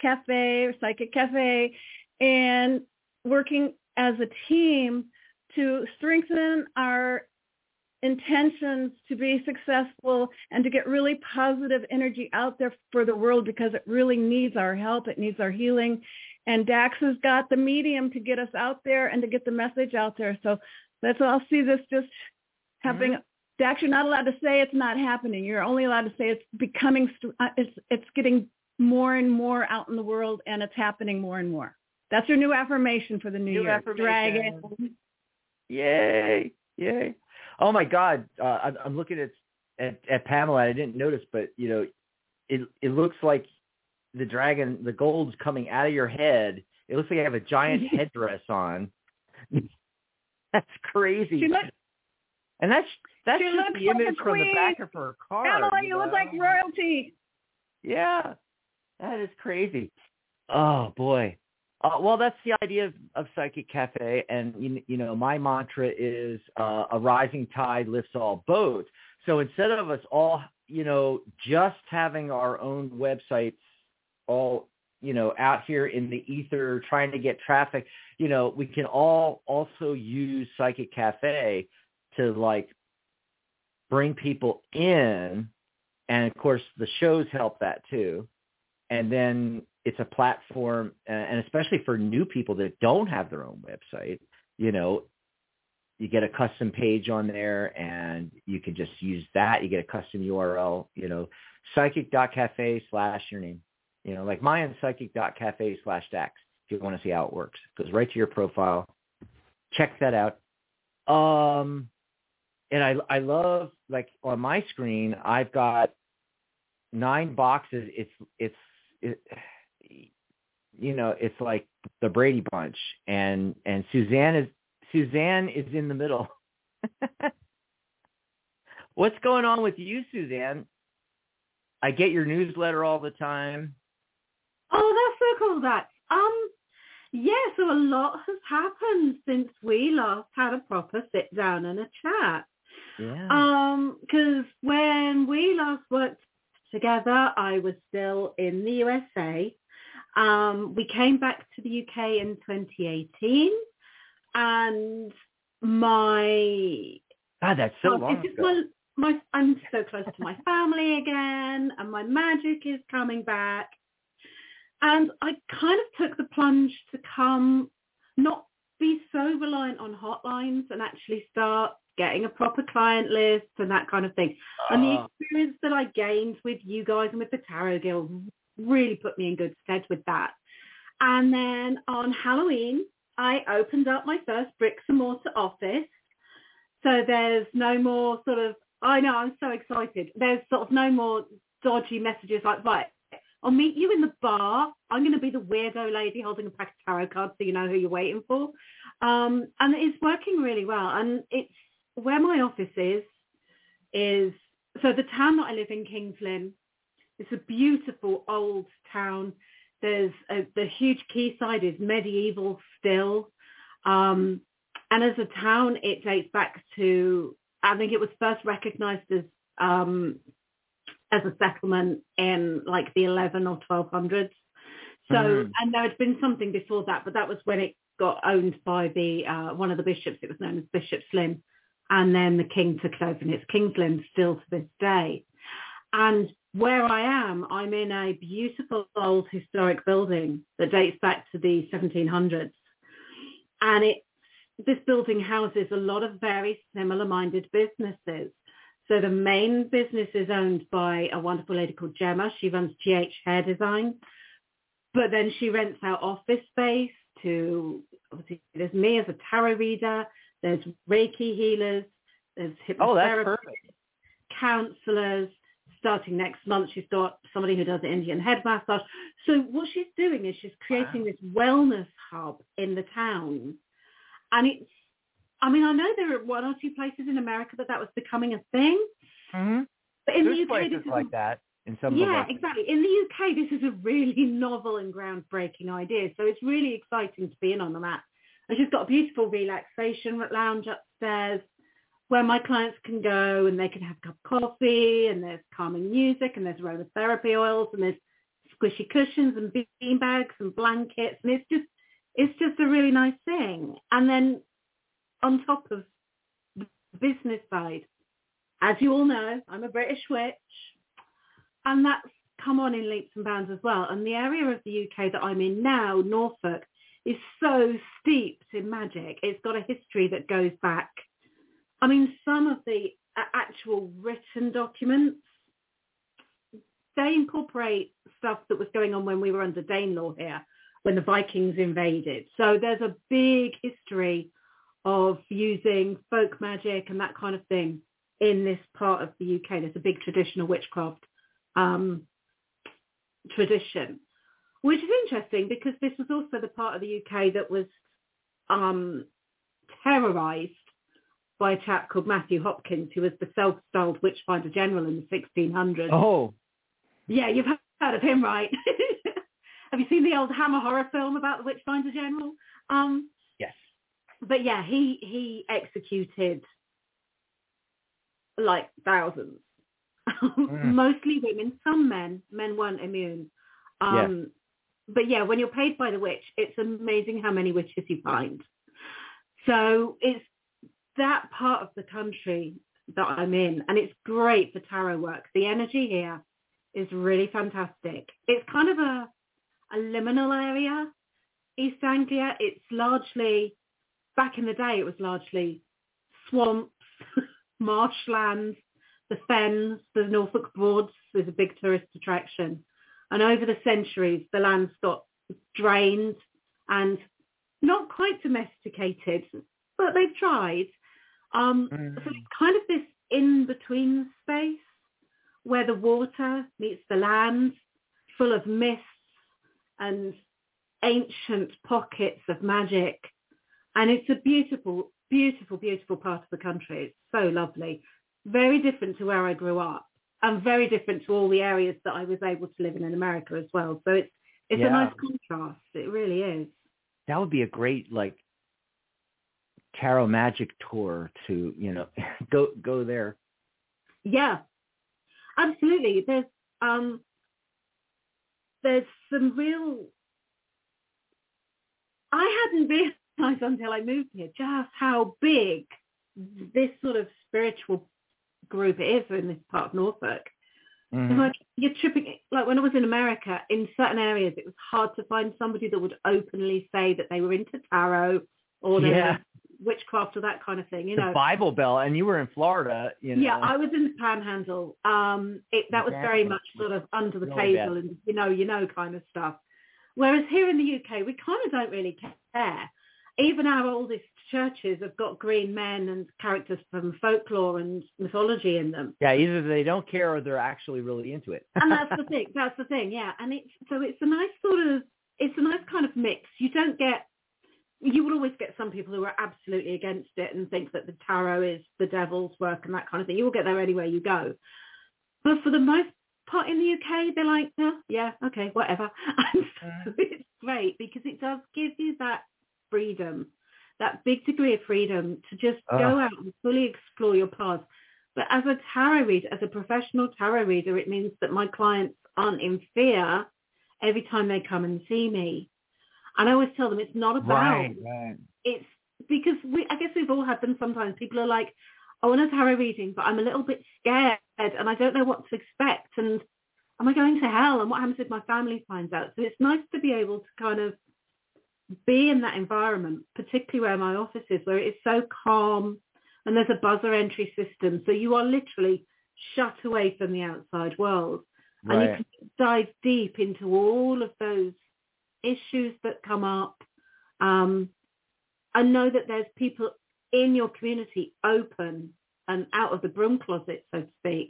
Speaker 8: Cafe or Psychic Cafe, and working as a team to strengthen our intentions to be successful and to get really positive energy out there for the world because it really needs our help. It needs our healing. And Dax has got the medium to get us out there and to get the message out there. So let's all see this just happening. Dax, you're not allowed to say it's not happening. You're only allowed to say it's becoming, uh, it's, it's getting more and more out in the world and it's happening more and more. That's your new affirmation for the new,
Speaker 2: New
Speaker 8: year.
Speaker 2: affirmation.
Speaker 8: Dragon.
Speaker 2: Yay. Yay. Oh my God. Uh, I'm, I'm looking at, at, at Pamela. I didn't notice, but you know, it, it looks like the dragon, the gold's coming out of your head. It looks like you have a giant headdress on. that's crazy.
Speaker 8: She
Speaker 2: and that's, that's
Speaker 8: she
Speaker 2: just the
Speaker 8: like
Speaker 2: image from the back of her car.
Speaker 8: Pamela, you look
Speaker 2: know?
Speaker 8: like royalty.
Speaker 2: Yeah, that is crazy. Oh boy. Uh, well, that's the idea of, of Psychic Cafe, and you, you know, my mantra is uh, a rising tide lifts all boats. So instead of us all, you know, just having our own websites, all you know, out here in the ether trying to get traffic, you know, we can all also use Psychic Cafe to like bring people in and of course the shows help that too. And then it's a platform, and especially for new people that don't have their own website, you know, you get a custom page on there and you can just use that. You get a custom URL, you know, psychic.cafe slash your name, you know, like mine psychic.cafe slash dax if you want to see how it works. It goes right to your profile. Check that out. Um, and I, I love like on my screen, I've got nine boxes. It's, it's, it, you know, it's like the Brady Bunch, and and Suzanne is Suzanne is in the middle. What's going on with you, Suzanne? I get your newsletter all the time.
Speaker 3: Oh, that's so cool, That Um, yeah, so a lot has happened since we last had a proper sit down and a chat.
Speaker 2: Yeah.
Speaker 3: Um, because when we last worked together, I was still in the USA. Um, we came back to the UK in 2018 and my
Speaker 2: God, that's so long
Speaker 3: ago. My, my, I'm so close to my family again, and my magic is coming back. And I kind of took the plunge to come, not be so reliant on hotlines and actually start getting a proper client list and that kind of thing. Uh, and the ah. experience that I gained with you guys and with the Tarot Guild really put me in good stead with that. And then on Halloween, I opened up my first bricks and mortar office. So there's no more sort of, I know, I'm so excited. There's sort of no more dodgy messages like, right, I'll meet you in the bar. I'm going to be the weirdo lady holding a pack of tarot cards so you know who you're waiting for. Um, and it's working really well. And it's where my office is, is, so the town that I live in, Kings Lynn, it's a beautiful old town. There's a, the huge quayside is medieval still. Um, and as a town, it dates back to, I think it was first recognized as um, as a settlement in like the 11 or 1200s. So, mm. and there had been something before that, but that was when it got owned by the uh, one of the bishops. It was known as Bishop's Lynn, and then the king took over, and it's King's still to this day. And where I am, I'm in a beautiful old historic building that dates back to the 1700s. And it, this building houses a lot of very similar minded businesses. So the main business is owned by a wonderful lady called Gemma. She runs GH Hair Design. But then she rents out office space to, obviously there's me as a tarot reader, there's Reiki healers, there's hypnotherapists,
Speaker 2: oh,
Speaker 3: counselors, starting next month, she's got somebody who does Indian head massage. So what she's doing is she's creating wow. this wellness hub in the town. And it's, I mean, I know there are one or two places in America that that was becoming a thing.
Speaker 2: Mm-hmm.
Speaker 3: But in
Speaker 2: There's
Speaker 3: the UK,
Speaker 2: places
Speaker 3: this is
Speaker 2: like that. In some
Speaker 3: yeah, exactly. In the UK, this is a really novel and groundbreaking idea. So it's really exciting to be in on that. And she's got a beautiful relaxation lounge upstairs where my clients can go and they can have a cup of coffee and there's calming music and there's aromatherapy oils and there's squishy cushions and bean bags and blankets and it's just it's just a really nice thing. And then on top of the business side, as you all know, I'm a British witch and that's come on in leaps and bounds as well. And the area of the UK that I'm in now, Norfolk, is so steeped in magic. It's got a history that goes back I mean, some of the actual written documents, they incorporate stuff that was going on when we were under Danelaw here, when the Vikings invaded. So there's a big history of using folk magic and that kind of thing in this part of the UK. There's a big traditional witchcraft um, tradition, which is interesting because this was also the part of the UK that was um, terrorized by a chap called Matthew Hopkins, who was the self-styled witchfinder general in the 1600s.
Speaker 2: Oh.
Speaker 3: Yeah, you've heard of him, right? Have you seen the old Hammer horror film about the witchfinder general? Um,
Speaker 2: yes.
Speaker 3: But yeah, he he executed like thousands, mm. mostly women, some men. Men weren't immune. Um, yeah. But yeah, when you're paid by the witch, it's amazing how many witches you find. So it's that part of the country that I'm in, and it's great for tarot work. The energy here is really fantastic. It's kind of a a liminal area, East Anglia. It's largely back in the day. It was largely swamps, marshlands, the fens, the Norfolk Broads. is a big tourist attraction, and over the centuries, the lands got drained and not quite domesticated, but they've tried. Um, mm. So it's kind of this in-between space where the water meets the land, full of mists and ancient pockets of magic. And it's a beautiful, beautiful, beautiful part of the country. It's so lovely. Very different to where I grew up and very different to all the areas that I was able to live in in America as well. So it's it's yeah. a nice contrast. It really is.
Speaker 2: That would be a great like tarot magic tour to you know go go there.
Speaker 3: Yeah, absolutely. There's um there's some real. I hadn't realized until I moved here just how big this sort of spiritual group is in this part of Norfolk. Mm-hmm. Like you're tripping. Like when I was in America, in certain areas, it was hard to find somebody that would openly say that they were into tarot or yeah. witchcraft or that kind of thing. You
Speaker 2: the
Speaker 3: know,
Speaker 2: Bible Belt, and you were in Florida. You know.
Speaker 3: Yeah, I was in the Panhandle. Um, it, that was very much sort of under the table and you know, you know, kind of stuff. Whereas here in the UK, we kind of don't really care. Even our oldest churches have got green men and characters from folklore and mythology in them.
Speaker 2: Yeah, either they don't care or they're actually really into it.
Speaker 3: and that's the thing. That's the thing. Yeah, and it's so it's a nice sort of it's a nice kind of mix. You don't get you will always get some people who are absolutely against it and think that the tarot is the devil's work and that kind of thing. You will get there anywhere you go. But for the most part in the UK, they're like, oh, yeah, okay, whatever. And so mm. it's great because it does give you that freedom that big degree of freedom to just go ah. out and fully explore your path. But as a tarot reader, as a professional tarot reader, it means that my clients aren't in fear every time they come and see me. And I always tell them it's not about
Speaker 2: right, right.
Speaker 3: it's because we I guess we've all had them sometimes. People are like, I want a tarot reading, but I'm a little bit scared and I don't know what to expect and am I going to hell and what happens if my family finds out? So it's nice to be able to kind of be in that environment, particularly where my office is, where it is so calm and there's a buzzer entry system. So you are literally shut away from the outside world. Right. And you can dive deep into all of those issues that come up. Um, and know that there's people in your community open and out of the broom closet, so to speak,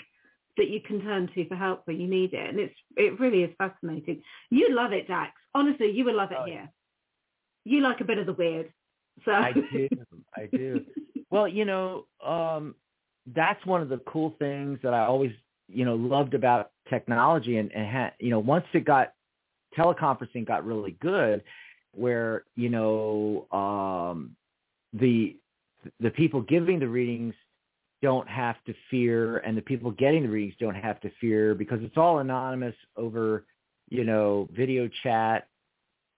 Speaker 3: that you can turn to for help when you need it. And it's it really is fascinating. You love it, Dax. Honestly, you would love it oh, here you like a bit of the weird. So
Speaker 2: I do. I do. Well, you know, um, that's one of the cool things that I always, you know, loved about technology and, and ha- you know, once it got teleconferencing got really good where, you know, um, the the people giving the readings don't have to fear and the people getting the readings don't have to fear because it's all anonymous over, you know, video chat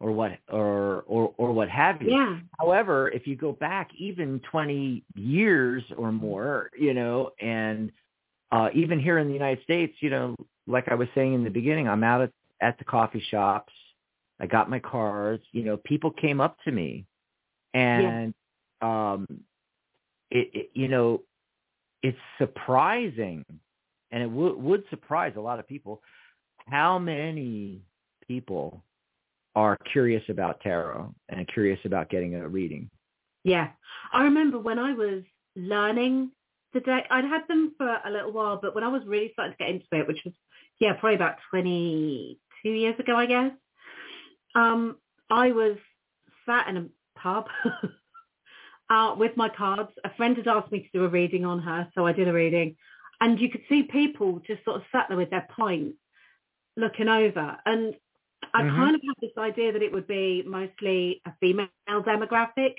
Speaker 2: or what or or or what have you.
Speaker 3: Yeah.
Speaker 2: However, if you go back even 20 years or more, you know, and uh even here in the United States, you know, like I was saying in the beginning, I'm out at, at the coffee shops. I got my cards, you know, people came up to me and yeah. um it, it you know, it's surprising and it w- would surprise a lot of people how many people are curious about tarot and curious about getting a reading.
Speaker 3: Yeah. I remember when I was learning the deck, I'd had them for a little while, but when I was really starting to get into it, which was, yeah, probably about 22 years ago, I guess, um, I was sat in a pub uh, with my cards. A friend had asked me to do a reading on her, so I did a reading. And you could see people just sort of sat there with their points looking over. And I mm-hmm. kind of had this idea that it would be mostly a female demographic,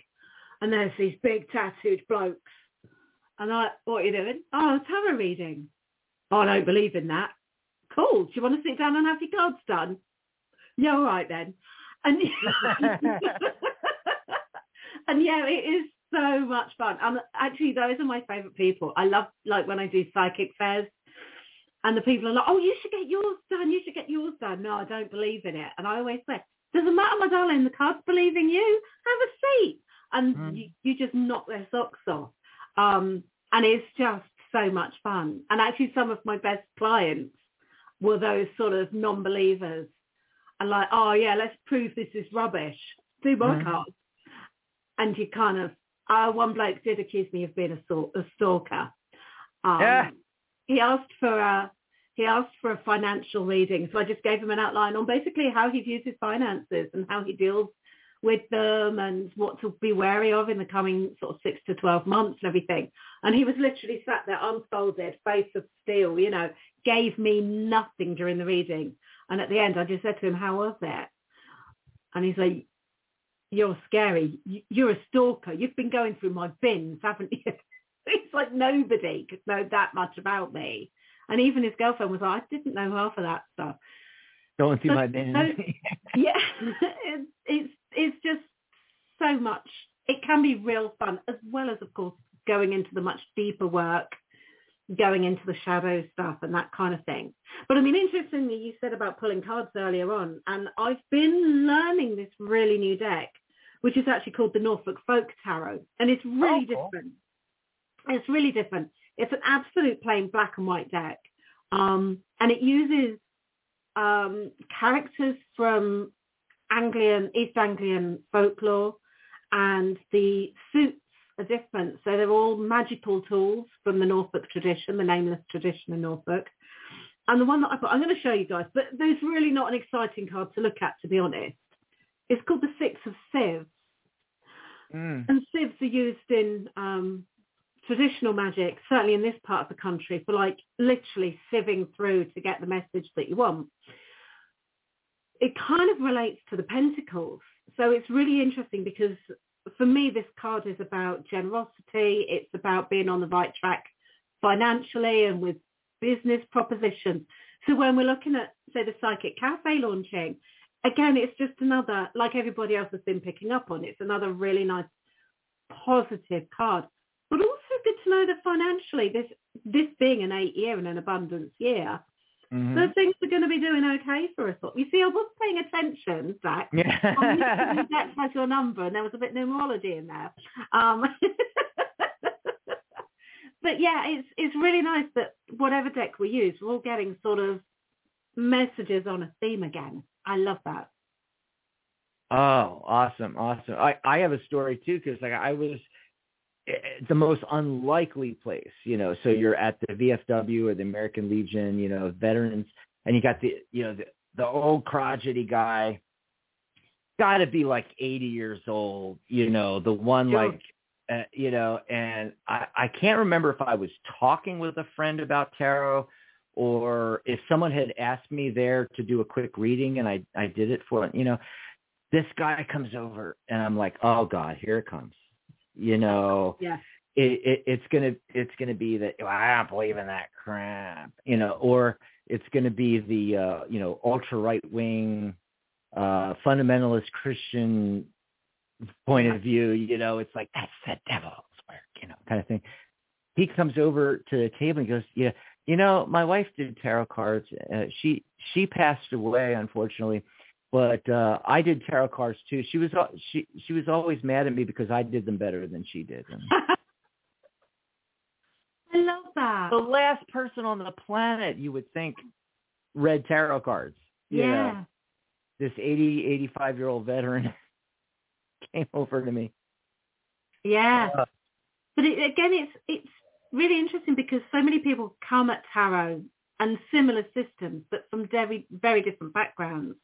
Speaker 3: and there's these big tattooed blokes. And I, what are you doing? Oh, tarot reading. Oh, I don't believe in that. Cool. Do you want to sit down and have your cards done? Yeah, all right then. And and yeah, it is so much fun. And actually, those are my favorite people. I love like when I do psychic fairs, and the people are like, "Oh, you should get yours done. You should get yours done." No, I don't believe in it, and I always say, "Doesn't matter, my darling. The cards believe in you. Have a seat." And mm. you, you just knock their socks off. Um, and it's just so much fun. And actually, some of my best clients were those sort of non-believers and like, oh yeah, let's prove this is rubbish. Do my mm. cards. And you kind of, uh, one bloke did accuse me of being a, a stalker. Um, yeah. He asked for a, he asked for a financial reading. So I just gave him an outline on basically how he views his finances and how he deals with them and what to be wary of in the coming sort of six to 12 months and everything. And he was literally sat there unfolded, face of steel, you know, gave me nothing during the reading. And at the end, I just said to him, how was it? And he's like, you're scary. You're a stalker. You've been going through my bins, haven't you? it's like nobody could know that much about me. And even his girlfriend was like, I didn't know half of that stuff.
Speaker 2: Going through so, my bins. So,
Speaker 3: yeah, it's, it's, it's just so much. It can be real fun, as well as, of course, going into the much deeper work going into the shadow stuff and that kind of thing. But I mean, interestingly, you said about pulling cards earlier on, and I've been learning this really new deck, which is actually called the Norfolk Folk Tarot, and it's really oh, cool. different. It's really different. It's an absolute plain black and white deck, um, and it uses um, characters from Anglian, East Anglian folklore, and the suits are different. So they're all magical tools from the Norfolk tradition, the nameless tradition in Norfolk. And the one that I put, I'm going to show you guys, but there's really not an exciting card to look at, to be honest. It's called the Six of Sieves. Mm. And sieves are used in um, traditional magic, certainly in this part of the country, for like literally sieving through to get the message that you want. It kind of relates to the Pentacles. So it's really interesting because for me, this card is about generosity. It's about being on the right track financially and with business propositions. So when we're looking at, say, the Psychic Cafe launching, again, it's just another, like everybody else has been picking up on, it's another really nice positive card. Good to know that financially, this this being an eight year and an abundance year, Mm-hmm. So things are going to be doing okay for us. You see, I was paying attention, Dax. Yeah. Dax has your number, and there was a bit of numerology in there. Um, but yeah, it's it's really nice that whatever deck we use, we're all getting sort of messages on a theme again. I love that.
Speaker 2: Oh, awesome, awesome. I I have a story too because like I was the most unlikely place, you know. So you're at the VFW or the American Legion, you know, veterans, and you got the, you know, the, the old crotchety guy, got to be like 80 years old, you know, the one like, uh, you know, and I, I can't remember if I was talking with a friend about tarot or if someone had asked me there to do a quick reading and I, I did it for, you know, this guy comes over and I'm like, oh God, here it comes you know
Speaker 3: yeah
Speaker 2: it, it it's gonna it's gonna be that well, I don't believe in that crap, you know, or it's gonna be the uh, you know ultra right wing uh, fundamentalist Christian point of view, you know, it's like that's the devil's work, you know, kind of thing. He comes over to the table and goes, yeah, you know, my wife did tarot cards. Uh, she she passed away unfortunately, but uh I did tarot cards too. She was she she was always mad at me because I did them better than she did.
Speaker 3: I love that.
Speaker 2: The last person on the planet you would think read tarot cards.
Speaker 3: Yeah.
Speaker 2: Know, this 80 85 year old veteran came over to me.
Speaker 3: Yeah. Uh, but it, again it's it's really interesting because so many people come at tarot and similar systems but from very very different backgrounds.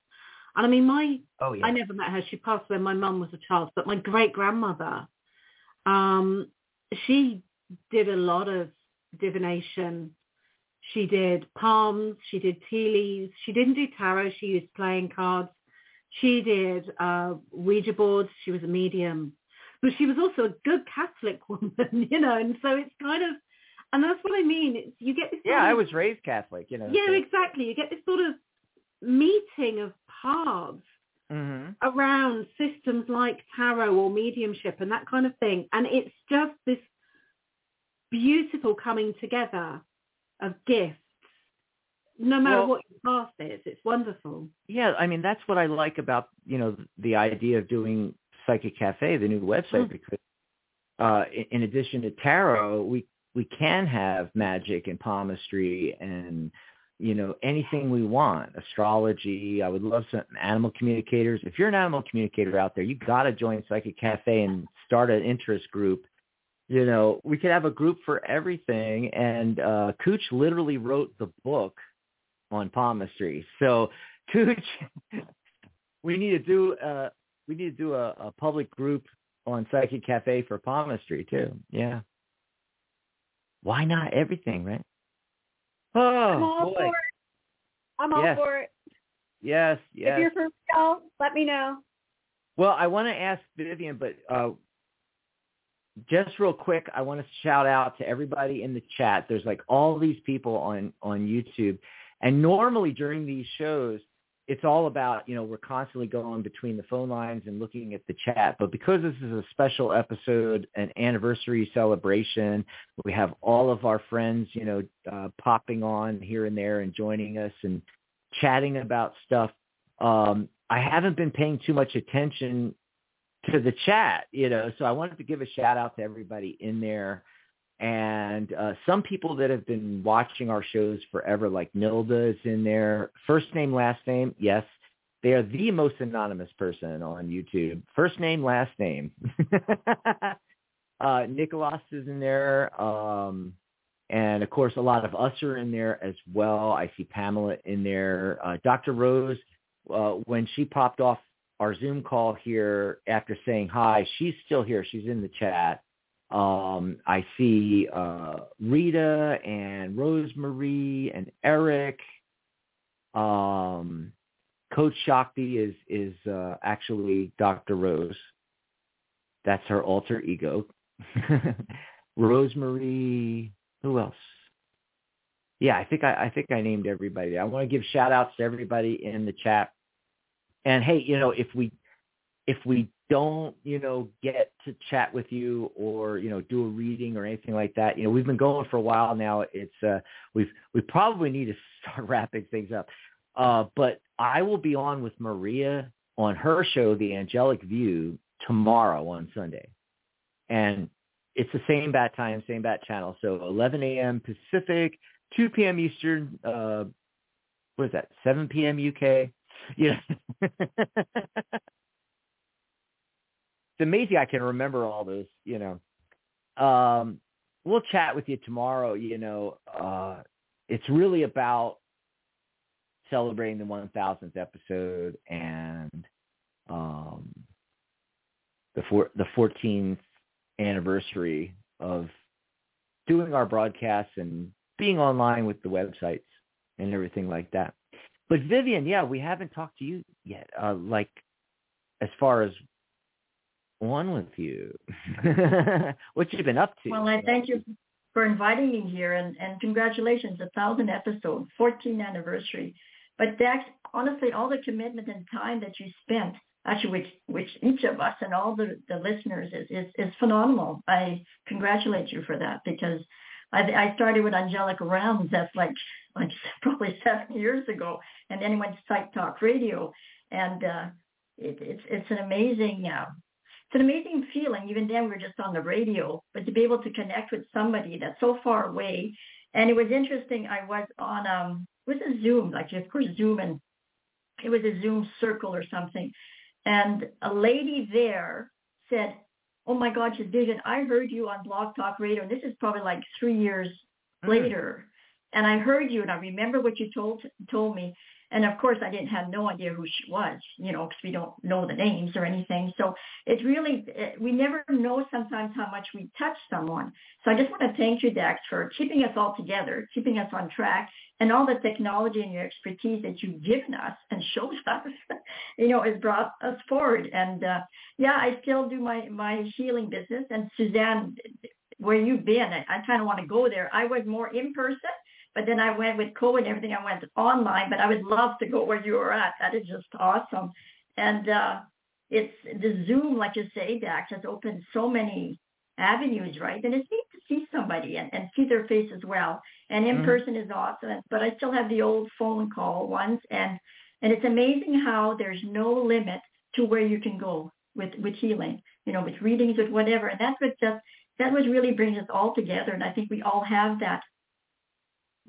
Speaker 3: And I mean, my
Speaker 2: oh, yeah. I
Speaker 3: never met her. She passed when my mum was a child. But my great grandmother, um, she did a lot of divination. She did palms. She did tea leaves. She didn't do tarot. She used playing cards. She did uh, Ouija boards. She was a medium. But she was also a good Catholic woman, you know. And so it's kind of, and that's what I mean. It's, you get this.
Speaker 2: Yeah,
Speaker 3: of,
Speaker 2: I was raised Catholic, you know.
Speaker 3: Yeah,
Speaker 2: so.
Speaker 3: exactly. You get this sort of meeting of paths.
Speaker 2: mm-hmm.
Speaker 3: around systems like tarot or mediumship and that kind of thing. And it's just this beautiful coming together of gifts, no matter
Speaker 2: Well-
Speaker 3: what your path is. It's wonderful.
Speaker 2: Yeah, I mean that's what I like about you know the idea of doing Psychic Cafe, the new website,
Speaker 3: Mm.
Speaker 2: because uh, in, in addition to tarot, we we can have magic and palmistry and you know anything we want, astrology. I would love some animal communicators. If you're an animal communicator out there, you got to join Psychic Cafe and start an interest group. You know, we could have a group for everything. And uh, Cooch literally wrote the book on palmistry. So Cooch, we need to do uh, we need to do a, a public group on Psychic Cafe for palmistry too. Yeah. Why not everything, right? Oh
Speaker 8: I'm all
Speaker 2: boy.
Speaker 8: for it. I'm all
Speaker 2: Yes.
Speaker 8: for it.
Speaker 2: Yes, yes.
Speaker 8: If you're for real, let me know.
Speaker 2: Well, I want to ask Vivian, but uh, just real quick, I want to shout out to everybody in the chat. There's like all these people on on YouTube, and normally during these shows, it's all about you know we're constantly going between the phone lines and looking at the chat. But because this is a special episode, an anniversary celebration, we have all of our friends you know uh, popping on here and there and joining us and chatting about stuff. Um, I haven't been paying too much attention to the chat, you know, so I wanted to give a shout out to everybody in there. And uh, some people that have been watching our shows forever, like Nilda is in there. First name, last name, yes. They are the most anonymous person on YouTube. First name, last name. uh, Nicholas is in there. Um, and of course, a lot of us are in there as well. I see Pamela in there. Uh, Dr. Rose, uh, when she popped off our Zoom call here after saying hi, she's still here. She's in the chat. Um, I see uh, Rita and Rosemary and Eric. Um, Coach Shakti is is uh, actually Dr. Rose. That's her alter ego. Rosemary. Who else? Yeah, I think I, I think I named everybody. I want to give shout outs to everybody in the chat. And hey, you know, if we if we don't, you know, get to chat with you or, you know, do a reading or anything like that, you know, we've been going for a while now. It's uh we've we probably need to start wrapping things up. Uh but I will be on with Maria on her show, The Angelic View, tomorrow on Sunday. And it's the same bat time, same bat channel. So 11 a.m. Pacific, 2 p.m. Eastern. Uh, what is that? 7 p.m. UK. Know, it's amazing. I can remember all those. You know, um, we'll chat with you tomorrow. You know, uh, it's really about celebrating the 1000th episode and um, the four, the 14th anniversary of doing our broadcasts and being online with the websites and everything like that. But Vivian, yeah, we haven't talked to you yet. Uh, like as far as on with you, what you've been up to?
Speaker 9: Well, I thank you for inviting me here, and, and congratulations, a thousand episode, 14th anniversary. But Dax, honestly, all the commitment and time that you spent, actually, which which each of us and all the, the listeners is, is is phenomenal. I congratulate you for that because I, I started with Angelic Rounds. That's like like probably seven years ago, and then went to Psych Talk Radio, and uh, it, it's it's an amazing. Uh, it's an amazing feeling. Even then, we were just on the radio, but to be able to connect with somebody that's so far away. And it was interesting. I was on um, it was a Zoom, like of course Zoom, and it was a Zoom circle or something. And a lady there said, "Oh my God, Vivian, I heard you on Blog Talk Radio. And this is probably like three years
Speaker 2: Mm.
Speaker 9: later, and I heard you, and I remember what you told told me." And of course, I didn't have no idea who she was, you know, because we don't know the names or anything. So it's really, it, we never know sometimes how much we touch someone. So I just want to thank you, Dax, for keeping us all together, keeping us on track, and all the technology and your expertise that you've given us and showed us, you know, has brought us forward. And uh, yeah, I still do my, my healing business. And Suzanne, where you've been, I, I kind of want to go there. I was more in person. But then I went with COVID and everything. I went online, but I would love to go where you were at. That is just awesome. and uh, it's the Zoom, like you say, Dax, has opened so many avenues, right? And it's neat to see somebody and, and see their face as well. And in
Speaker 2: Mhm.
Speaker 9: person is awesome, but I still have the old phone call ones, and and it's amazing how there's no limit to where you can go with with healing, you know, with readings, with whatever. And that's what just that was really brings us all together. And I think we all have that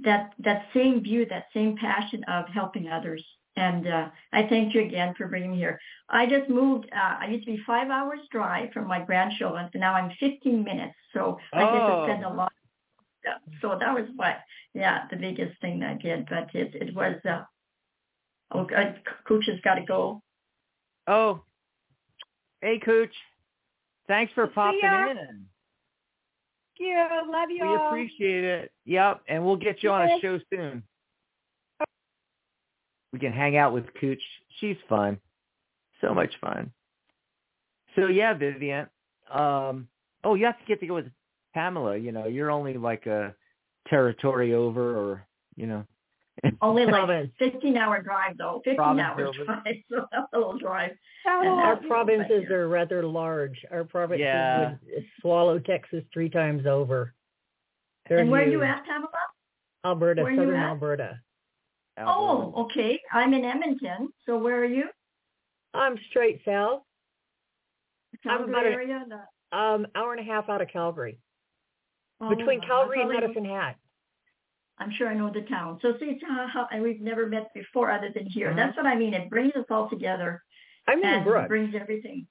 Speaker 9: that that same view, that same passion of helping others. And uh, I thank you again for bringing me here. I just moved. Uh, I used to be five hours drive from my grandchildren, and now I'm 15 minutes. So I get to
Speaker 2: Oh.
Speaker 9: spend a lot. Yeah, so that was what, yeah, the biggest thing I did. But it it was. Uh, oh, uh, Cooch has got to go.
Speaker 2: Oh, hey, Cooch. Thanks for popping in.
Speaker 10: Thank you. Love you
Speaker 2: We appreciate it. Yep, and we'll get you on a show soon. We can hang out with Cooch. She's fun. So much fun. So yeah, Vivian. Um oh you have to get to go with Pamela, you know, you're only like a territory over or you know
Speaker 9: Only like
Speaker 5: Province.
Speaker 9: 15 hour drive though. 15
Speaker 2: hour
Speaker 9: drive. So that's a little drive.
Speaker 10: Shout
Speaker 9: And
Speaker 10: out.
Speaker 5: Our provinces are rather large. Our provinces
Speaker 2: Yeah.
Speaker 5: would swallow Texas three times over. They're
Speaker 9: And where are you
Speaker 5: huge.
Speaker 9: at, Pamela?
Speaker 5: Alberta,
Speaker 9: where
Speaker 5: southern
Speaker 9: at?
Speaker 5: Alberta.
Speaker 9: Oh, okay. I'm in Edmonton. So where are you?
Speaker 5: I'm straight south. I'm
Speaker 9: Calgary
Speaker 5: about a-
Speaker 9: area? The,
Speaker 5: Um, hour and a half out of Calgary,
Speaker 9: oh,
Speaker 5: between
Speaker 9: I
Speaker 5: Calgary and
Speaker 9: probably-
Speaker 5: Medicine Hat.
Speaker 9: I'm sure I know the town. So see how, how and we've never met before other than here.
Speaker 5: Mhm.
Speaker 9: That's what I mean. It brings us all together
Speaker 5: I'm in
Speaker 9: and
Speaker 5: Brooks.
Speaker 9: brings everything.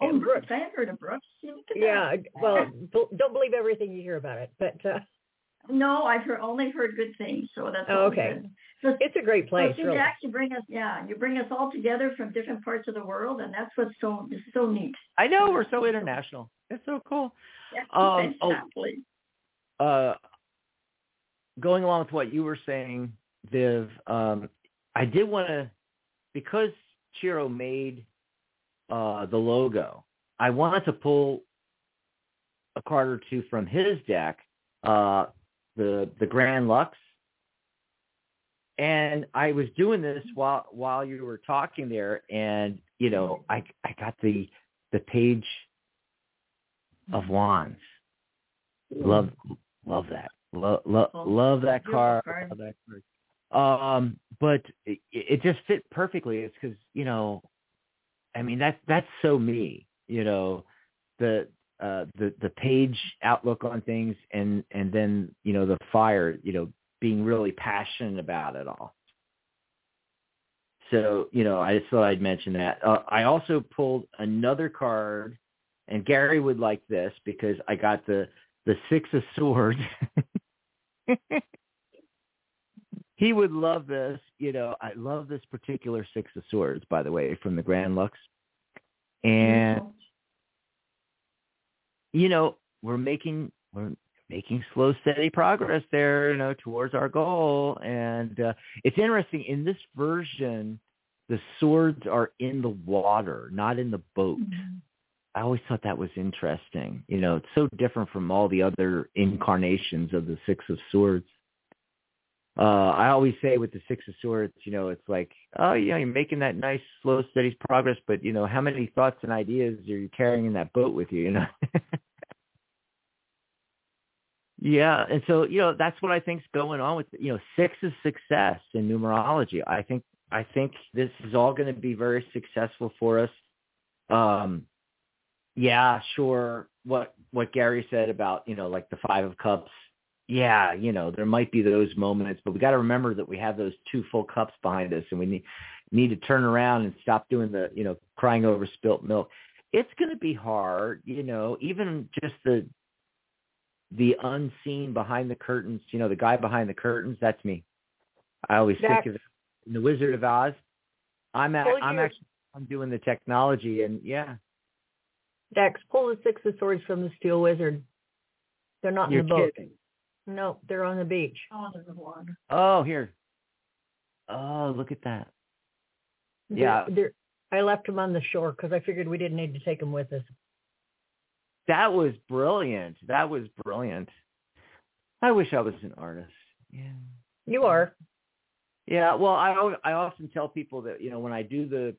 Speaker 9: Oh,
Speaker 5: In
Speaker 9: Brooks.
Speaker 5: Brooks.
Speaker 9: I have heard of Brooks. See, look at
Speaker 5: Yeah, well, don't believe everything you hear about it, but uh,
Speaker 9: No, I've heard only heard good things. So that's
Speaker 5: Oh, okay.
Speaker 9: So,
Speaker 5: it's a great place.
Speaker 9: so see,
Speaker 5: really.
Speaker 9: Jack, you bring us, yeah, you bring us all together from different parts of the world, and that's what's so it's so neat.
Speaker 2: I know we're so international. It's so cool.
Speaker 9: Yeah,
Speaker 2: Um, oh.
Speaker 9: exactly.
Speaker 2: uh, going along with what you were saying, Viv, um, I did want to, because Ciro made uh, the logo, I wanted to pull a card or two from his deck, uh, the the Grand Luxe, and I was doing this while while you were talking there, and you know, I I got the the page of wands. Love love that. Love love, love that card. Love that card. Um, but it, it just fit perfectly. It's because you know, I mean that's that's so me. You know, the uh the the page outlook on things, and and then you know the fire. You know, being really passionate about it all. So you know, I just thought I'd mention that. Uh, I also pulled another card, and Gary would like this because I got the the six of swords. he would love this. You know, I love this particular six of swords, by the way, from the Grand Luxe. And you know, we're making we're making slow, steady progress there, you know, towards our goal. And uh, it's interesting in this version, the swords are in the water, not in the boat. I always thought that was interesting. You know, it's so different from all the other incarnations of the Six of Swords. Uh, I always say with the Six of Swords, you know, it's like, oh, yeah, you're making that nice, slow, steady progress, but you know, how many thoughts and ideas are you carrying in that boat with you? You know. yeah, and so you know, that's what I think's going on with you know, six is success in numerology. I think I think this is all going to be very successful for us. Um, yeah, sure. What what Gary said about you know like the five of cups. Yeah, you know there might be those moments, but we got to remember that we have those two full cups behind us, and we need need to turn around and stop doing the you know crying over spilt milk. It's going to be hard, you know, even just the the unseen behind the curtains. You know, the guy behind the curtains. That's me. I always
Speaker 5: Dax.
Speaker 2: think of it. The Wizard of Oz. I'm at,
Speaker 5: Well,
Speaker 2: I'm actually I'm doing the technology, and yeah,
Speaker 5: Dex, pull the six of swords from the Steele Wizard. They're not
Speaker 2: you're
Speaker 5: in the boat.
Speaker 2: kidding.
Speaker 5: No, they're on the beach.
Speaker 9: Oh, there's the water.
Speaker 2: Oh, here. Oh, look at that.
Speaker 5: They're-
Speaker 2: Yeah.
Speaker 5: they're, I left them on the shore because I figured we didn't need to take them with us.
Speaker 2: That was brilliant. That was brilliant. I wish I was an artist. Yeah.
Speaker 5: You are.
Speaker 2: Yeah, well, I I often tell people that you know when I do the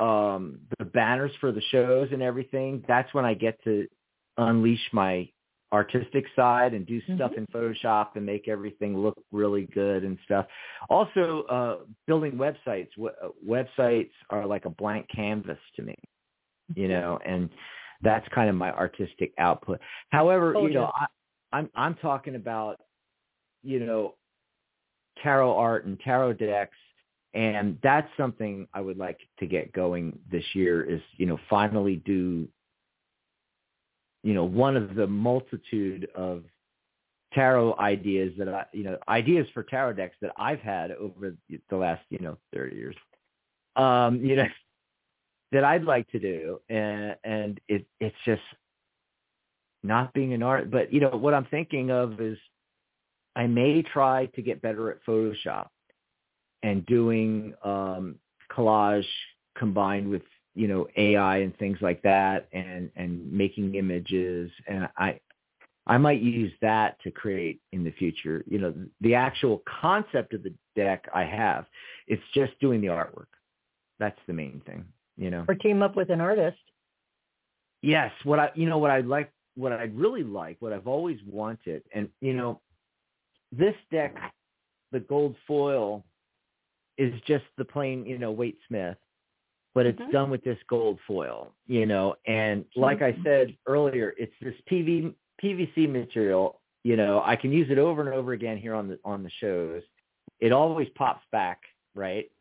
Speaker 2: um the banners for the shows and everything, that's when I get to unleash my artistic side and do stuff
Speaker 5: Mhm.
Speaker 2: in Photoshop and make everything look really good and stuff. Also, uh, building websites. W- websites are like a blank canvas to me, you know, and that's kind of my artistic output. However,
Speaker 5: Told
Speaker 2: you know. I, I'm I'm talking about, you know, tarot art and tarot decks, and that's something I would like to get going this year. Is you know finally do you know, one of the multitude of tarot ideas that I, you know, ideas for tarot decks that I've had over the last, you know, 30 years, um, you know, that I'd like to do. And, and it, it's just not being an art, but you know, what I'm thinking of is I may try to get better at Photoshop and doing, um, collage combined with you know AI and things like that, and and making images, and I I might use that to create in the future. You know, the actual concept of the deck I have, it's just doing the artwork. That's the main thing. You know,
Speaker 5: Or team up with an artist.
Speaker 2: yes, what I you know what I'd like, what I'd really like, what I've always wanted, and you know, this deck, the gold foil, is just the plain you know Waite Smith but it's
Speaker 3: Mhm.
Speaker 2: done with this gold foil, you know. And like I said earlier, it's this PV, PVC material. You know, I can use it over and over again here on the on the shows. It always pops back, right?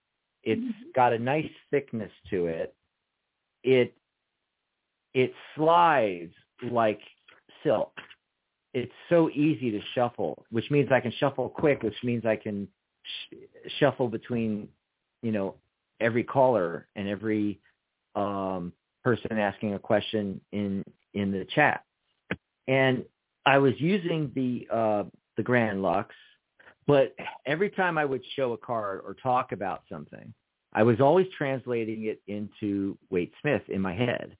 Speaker 2: It's got a nice thickness to it. It it slides like silk. It's so easy to shuffle, which means I can shuffle quick, which means I can sh- shuffle between, you know, every caller and every um, person asking a question in in the chat. And I was using the uh, the Grand Luxe, but every time I would show a card or talk about something, I was always translating it into Waite Smith in my head,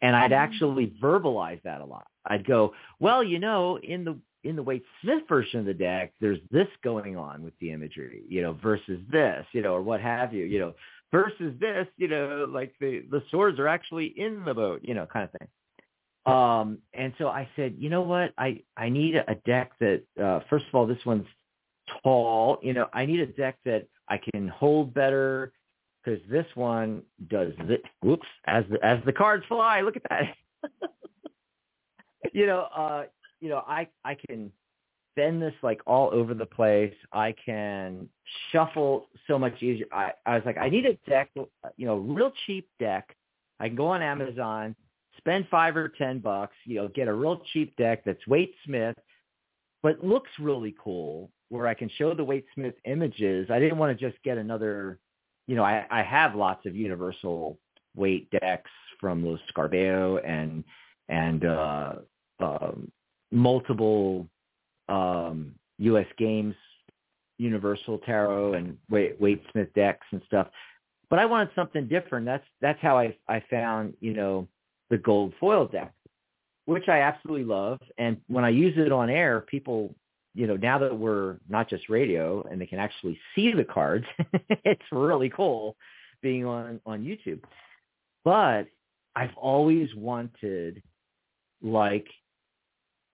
Speaker 2: and I'd actually verbalize that a lot. I'd go, well, you know, in the in the Waite Smith version of the deck, there's this going on with the imagery, you know, versus this, you know, or what have you, you know, versus this, you know, like the the swords are actually in the boat, you know, kind of thing. Um, and so I said, you know what, I I need a deck that, uh, first of all, this one's tall, you know, I need a deck that I can hold better because this one does this. Whoops, as the as the cards fly, look at that. you know, uh, you know, I I can bend this like all over the place. I can shuffle so much easier. I, I was like, I need a deck, you know, real cheap deck. I can go on Amazon, spend five or ten bucks, you know, get a real cheap deck that's Waite Smith, but looks really cool. Where I can show the Waite Smith images. I didn't want to just get another, you know, I, I have lots of Universal Waite decks from Los Scarabeo and and uh, um, multiple um, U.S. Games, Universal Tarot, and Waite, Smith decks and stuff. But I wanted something different. That's that's how I I found you know the gold foil deck, which I absolutely love. And when I use it on air, people you know now that we're not just radio and they can actually see the cards, it's really cool being on on YouTube. But I've always wanted like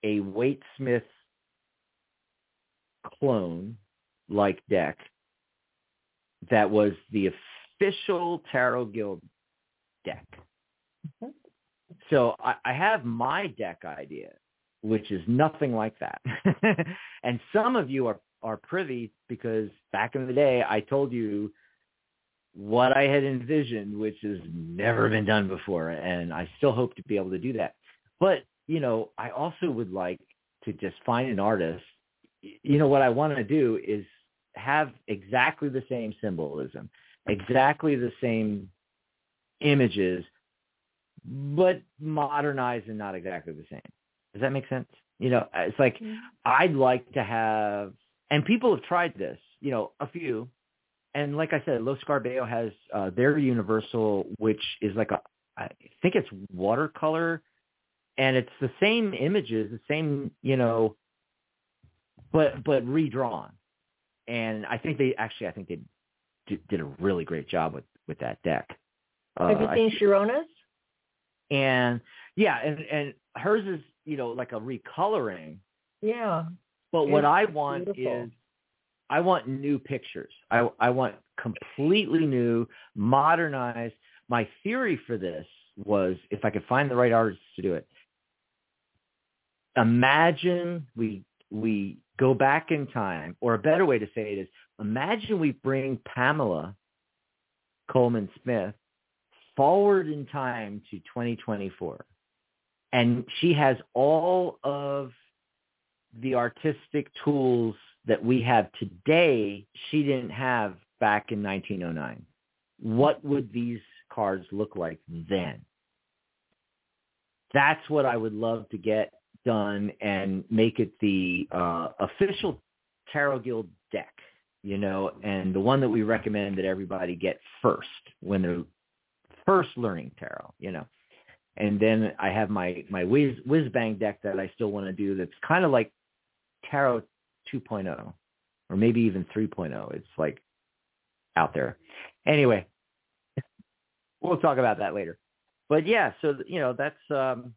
Speaker 2: a Waite Smith clone like deck that was the official Tarot Guild deck. Mm-hmm. So I, I have my deck idea, which is nothing like that. and some of you are, are privy because back in the day I told you what I had envisioned, which has never been done before. And I still hope to be able to do that. But, you know, I also would like to just find an artist. You know, what I want to do is have exactly the same symbolism, exactly the same images, but modernized and not exactly the same. Does that make sense? You know, it's like I'd like to have, and people have tried this, you know, a few. And like I said, Los Scarabeo has uh, their universal, which is like a, I think it's watercolor, and it's the same images, the same, you know, but but redrawn. And I think they actually, I think they did, did a really great job with with that deck. Uh,
Speaker 5: Have you seen Sharona's?
Speaker 2: And yeah, and and hers is you know like a recoloring.
Speaker 5: Yeah.
Speaker 2: But what I want
Speaker 5: beautiful.
Speaker 2: is I want new pictures. I I want completely new, modernized. My theory for this was if I could find the right artist to do it. Imagine we we go back in time, or a better way to say it is imagine we bring Pamela Colman Smith forward in time to 2024. And she has all of the artistic tools that we have today she didn't have back in 1909. What would these cards look like then? That's what I would love to get done and make it the uh, official Tarot Guild deck, you know, and the one that we recommend that everybody get first when they're first learning tarot, you know. And then I have my my whiz whiz bang deck that I still want to do that's kind of like tarot 2.0 or maybe even 3.0. It's like out there. Anyway, we'll talk about that later. But yeah, so you know that's um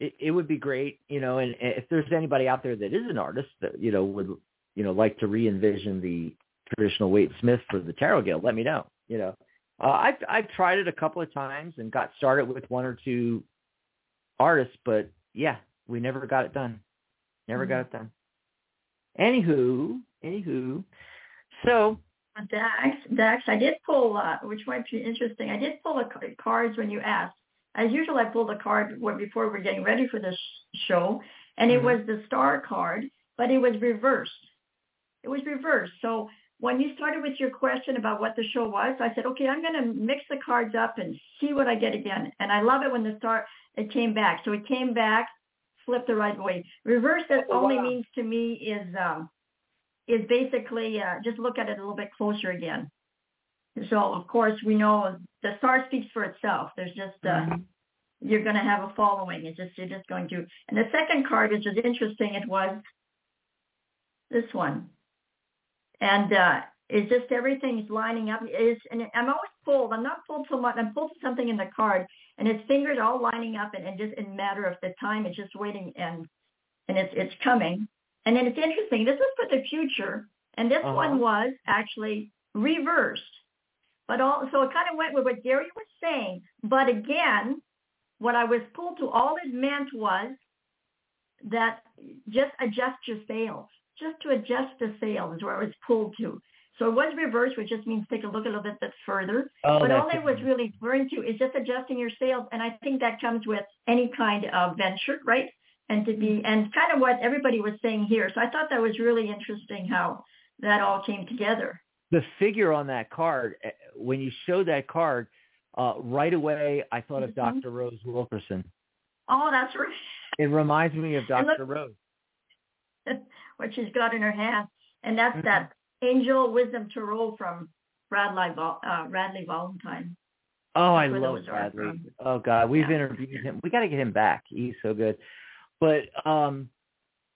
Speaker 2: it, it would be great, you know, and if there's anybody out there that is an artist that you know would you know like to re-envision the traditional Waite Smith for the Tarot Guild, let me know. You know, uh, I've I've tried it a couple of times and got started with one or two artists, but yeah, we never got it done. Never got it done. Anywho, anywho, so
Speaker 9: Dax, Dax, I did pull, uh, which might be interesting. I did pull the cards when you asked. As usual, I pulled a card before we're getting ready for this show, and it
Speaker 2: Mhm.
Speaker 9: was the star card, but it was reversed. It was reversed. So when you started with your question about what the show was, I said, okay, I'm going to mix the cards up and see what I get again. And I love it when the star it came back. So it came back, flipped the right way. Reverse that
Speaker 1: Oh,
Speaker 9: only
Speaker 1: wow.
Speaker 9: means to me is um, is basically uh, just look at it a little bit closer again. So of course we know the star speaks for itself. There's just uh, you're going to have a following. It's just you're just going to. And the second card, which was interesting, it was this one, and uh, it's just everything's lining up. Is and I'm always pulled. I'm not pulled so much. I'm pulled to something in the card, and it's fingers all lining up, and, and just in matter of the time, it's just waiting, and and it's it's coming. And then it's interesting. This is for the future, and this
Speaker 2: Uh-huh.
Speaker 9: one was actually reversed. But all so it kind of went with what Gary was saying. But again, what I was pulled to, all it meant was that just adjust your sails. Just to adjust the sails is where I was pulled to. So it was reversed, which just means take a look a little bit, further.
Speaker 2: Oh,
Speaker 9: but all it was really referring to is just adjusting your sails. And I think that comes with any kind of venture, right? And to be, and kind of what everybody was saying here. So I thought that was really interesting how that all came together.
Speaker 2: The figure on that card, eh, when you showed that card, uh, right away I thought of
Speaker 9: Mhm.
Speaker 2: Dr. Rose Wilkerson.
Speaker 9: Oh, that's right.
Speaker 2: It reminds me of
Speaker 9: And look-
Speaker 2: Dr. Rose.
Speaker 9: what she's got in her hand. And that's
Speaker 2: Mhm.
Speaker 9: that Angel Wisdom Tarot from Bradley, Val- uh, Radleigh Valentine.
Speaker 2: Oh, I love
Speaker 9: those are
Speaker 2: Bradley.
Speaker 9: from.
Speaker 2: Oh God, we've
Speaker 9: Yeah.
Speaker 2: interviewed him. We got to get him back. He's so good. But um,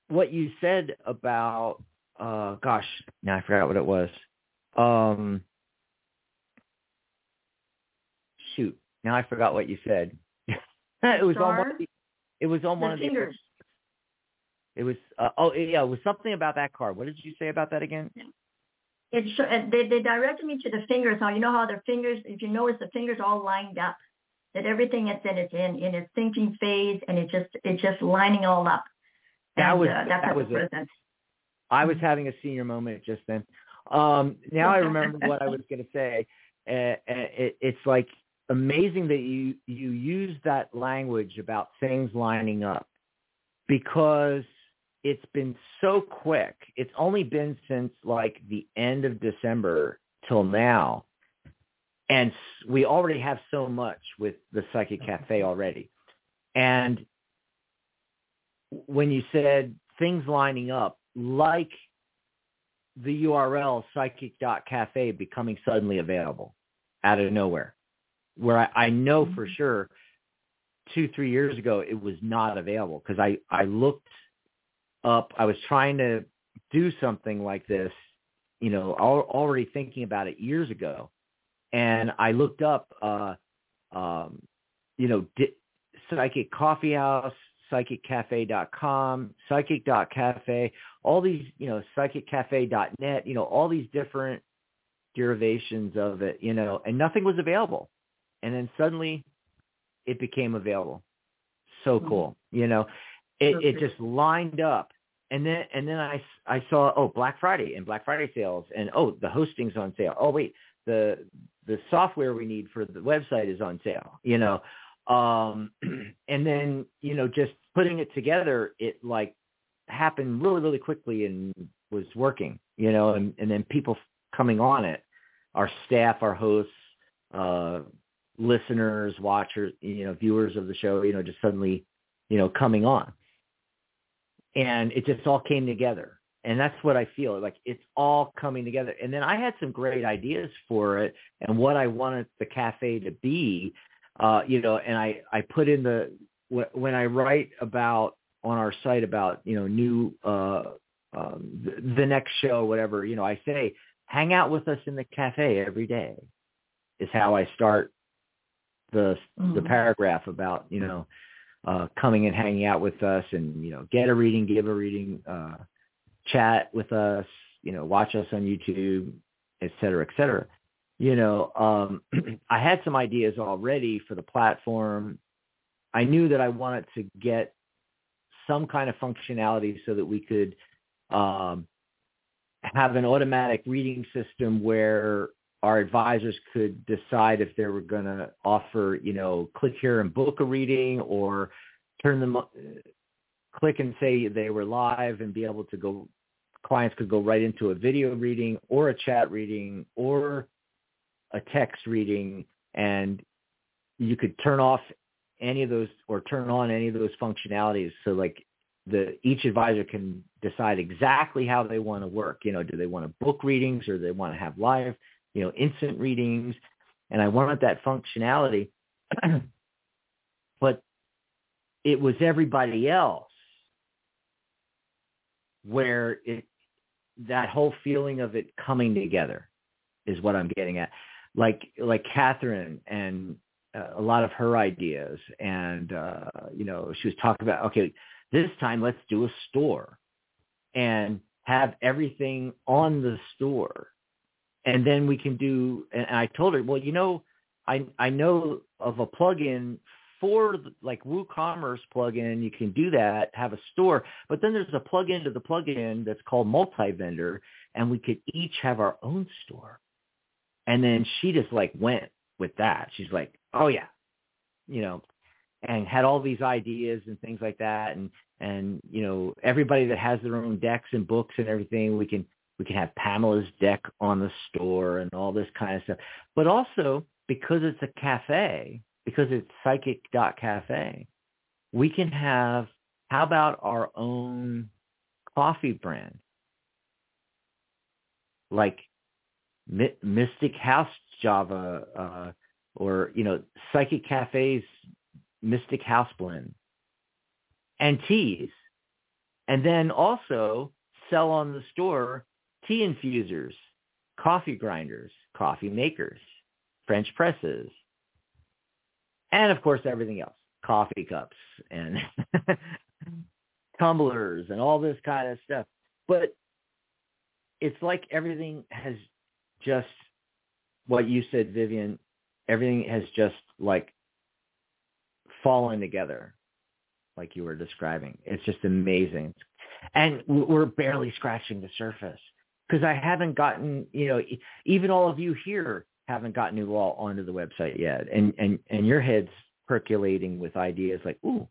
Speaker 2: what you said about, uh, gosh, now I forgot what it was. Um, shoot, now I forgot what you said. it was on one. Of the, it was on one
Speaker 9: The
Speaker 2: of the.
Speaker 9: fingers.
Speaker 2: It was. Uh, oh yeah, it was something about that card. What did you say about that again?
Speaker 9: It they, they directed me to the fingers. Now, you know how their fingers, if you notice, the fingers all lined up. That everything it's in, it's in, in its thinking phase, and it just, it's just lining all up.
Speaker 2: That
Speaker 9: and,
Speaker 2: was-
Speaker 9: uh, that's
Speaker 2: that was it. I was having a senior moment just then. Um, now I remember what I was going to say. Uh, it, it's like amazing that you you use that language about things lining up because it's been so quick. It's only been since like the end of December till now, and we already have so much with the Psychic Cafe already. And when you said things lining up, like the URL psychic.cafe becoming suddenly available out of nowhere, where I, I know for sure two, three years ago it was not available because I, I looked up, I was trying to do something like this, you know, al- already thinking about it years ago. and I looked up, uh, um, you know, di- Psychic Coffee House, psychiccafe.com, psychic.cafe, all these, you know, psychiccafe.net, you know, all these different derivations of it, you know, and nothing was available. And then suddenly it became available. So
Speaker 9: Mm-hmm.
Speaker 2: cool. You know, it, it just lined up. And then, and then I, I saw, oh, Black Friday and Black Friday sales and, oh, the hosting's on sale. Oh, wait, the, the software we need for the website is on sale, you know? Um, and then, you know, just putting it together, it like happened really, really quickly and was working, you know, and, and then people coming on it, our staff, our hosts, uh, listeners, watchers, you know, viewers of the show, you know, just suddenly, you know, coming on. And it just all came together. And that's what I feel like it's all coming together. And then I had some great ideas for it and what I wanted the cafe to be, uh, you know, and I, I put in the, when I write about on our site about, you know, new, uh, um, the, the next show, whatever, you know, I say, hang out with us in the cafe every day is how I start the the
Speaker 9: Mhm.
Speaker 2: paragraph about you know uh coming and hanging out with us and you know get a reading give a reading uh chat with us you know watch us on youtube et cetera et cetera you know um i had some ideas already for the platform i knew that i wanted to get some kind of functionality so that we could um have an automatic reading system where our advisors could decide if they were going to offer, you know, click here and book a reading or turn them, uh, click and say they were live and be able to go, clients could go right into a video reading or a chat reading or a text reading and you could turn off any of those or turn on any of those functionalities. So like the each advisor can decide exactly how they want to work. You know, do they want to book readings or they want to have live, you know, instant readings? And I wanted that functionality, but it was everybody else where it that whole feeling of it coming together is what I'm getting at. Like like Catherine and a lot of her ideas, and uh, you know, she was talking about okay, this time let's do a store and have everything on the store, and then we can do. And I told her, well, you know, I I know of a plugin for like WooCommerce plugin, you can do that, have a store, but then there's a plugin to the plugin that's called multi-vendor, and we could each have our own store. And then she just like went with that. She's like, oh yeah, you know, and had all these ideas and things like that. And, and, you know, everybody that has their own decks and books and everything, we can, we can have Pamela's deck on the store and all this kind of stuff. But also because it's a cafe, because it's psychic dot cafe, we can have, how about our own coffee brand? Like My- Mystic House Java, uh, or, you know, Psychic Cafe's Mystic House Blend and teas. And then also sell on the store tea infusers, coffee grinders, coffee makers, French presses, and of course everything else, coffee cups and tumblers and all this kind of stuff. But it's like everything has just what you said, Vivian, everything has just like fallen together like you were describing. It's just amazing. And we're barely scratching the surface because I haven't gotten, you know, even all of you here haven't gotten you all onto the website yet. And, and, and your head's percolating with ideas like, ooh,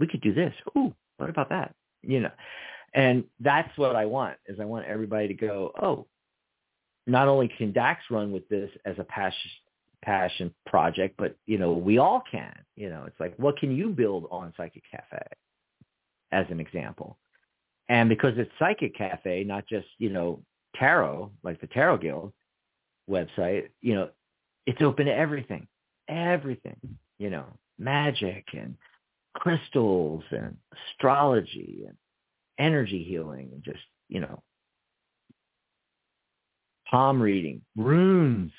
Speaker 2: we could do this. Ooh, what about that? You know, and that's what I want is I want everybody to go, oh, not only can Dax run with this as a passion, passion project, but you know, we all can. You know, it's like, what can you build on Psychic Cafe, as an example? And because it's Psychic Cafe, not just you know tarot, like the Tarot Guild website, you know, it's open to everything, everything. You know, magic and crystals and astrology and energy healing and just you know palm reading, runes,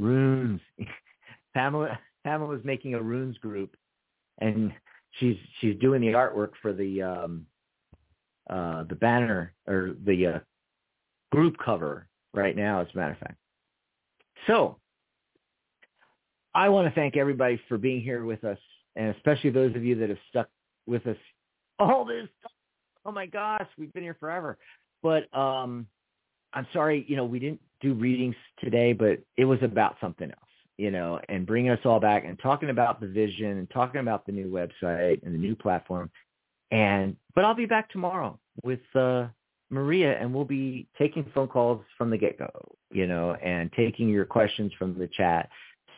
Speaker 2: runes. Pamela Pamela was making a runes group, and she's she's doing the artwork for the um, uh, the banner or the uh, group cover right now, as a matter of fact. So I want to thank everybody for being here with us, and especially those of you that have stuck with us all this. Oh my gosh, we've been here forever. But um, I'm sorry, you know, we didn't do readings today, but it was about something else, you know, and bringing us all back and talking about the vision and talking about the new website and the new platform. And but I'll be back tomorrow with uh, Maria, and we'll be taking phone calls from the get go, you know, and taking your questions from the chat.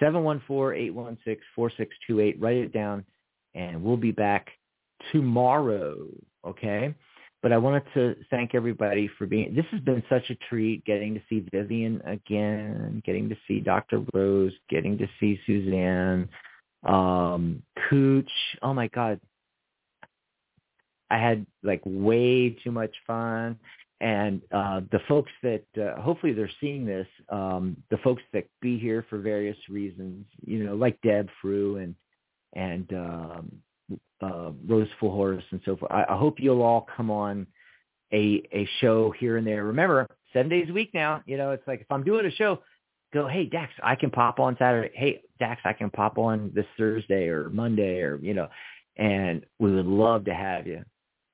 Speaker 2: 714-816-4628. Write it down, and we'll be back tomorrow. Okay. But I wanted to thank everybody for being. This has been such a treat getting to see Vivian again, getting to see Dr. Rose, getting to see Suzanne, um, Cooch. Oh my God, I had like way too much fun. And uh, the folks that uh, hopefully they're seeing this, um, the folks that be here for various reasons, you know, like Deb Frew and and um, uh, Rose Full and so forth. I, I hope you'll all come on a a show here and there. Remember, seven days a week now. You know, it's like if I'm doing a show, go, hey Dax, I can pop on Saturday. Hey Dax, I can pop on this Thursday or Monday or you know, and we would love to have you,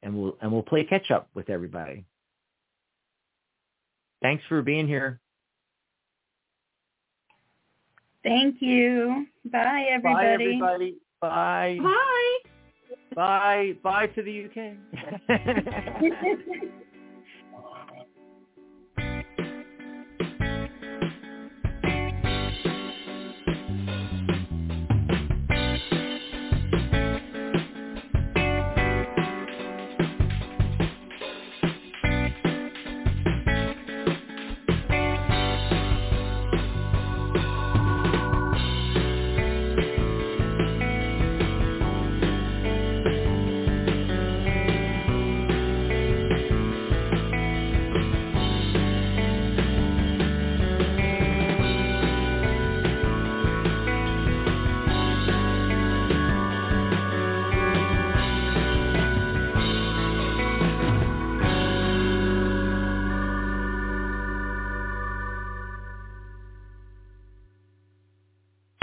Speaker 2: and we'll and we'll play catch up with everybody. Thanks for being here.
Speaker 8: Thank you. Bye, everybody.
Speaker 2: Bye, everybody. Bye.
Speaker 3: Bye.
Speaker 2: Bye. Bye to the UK.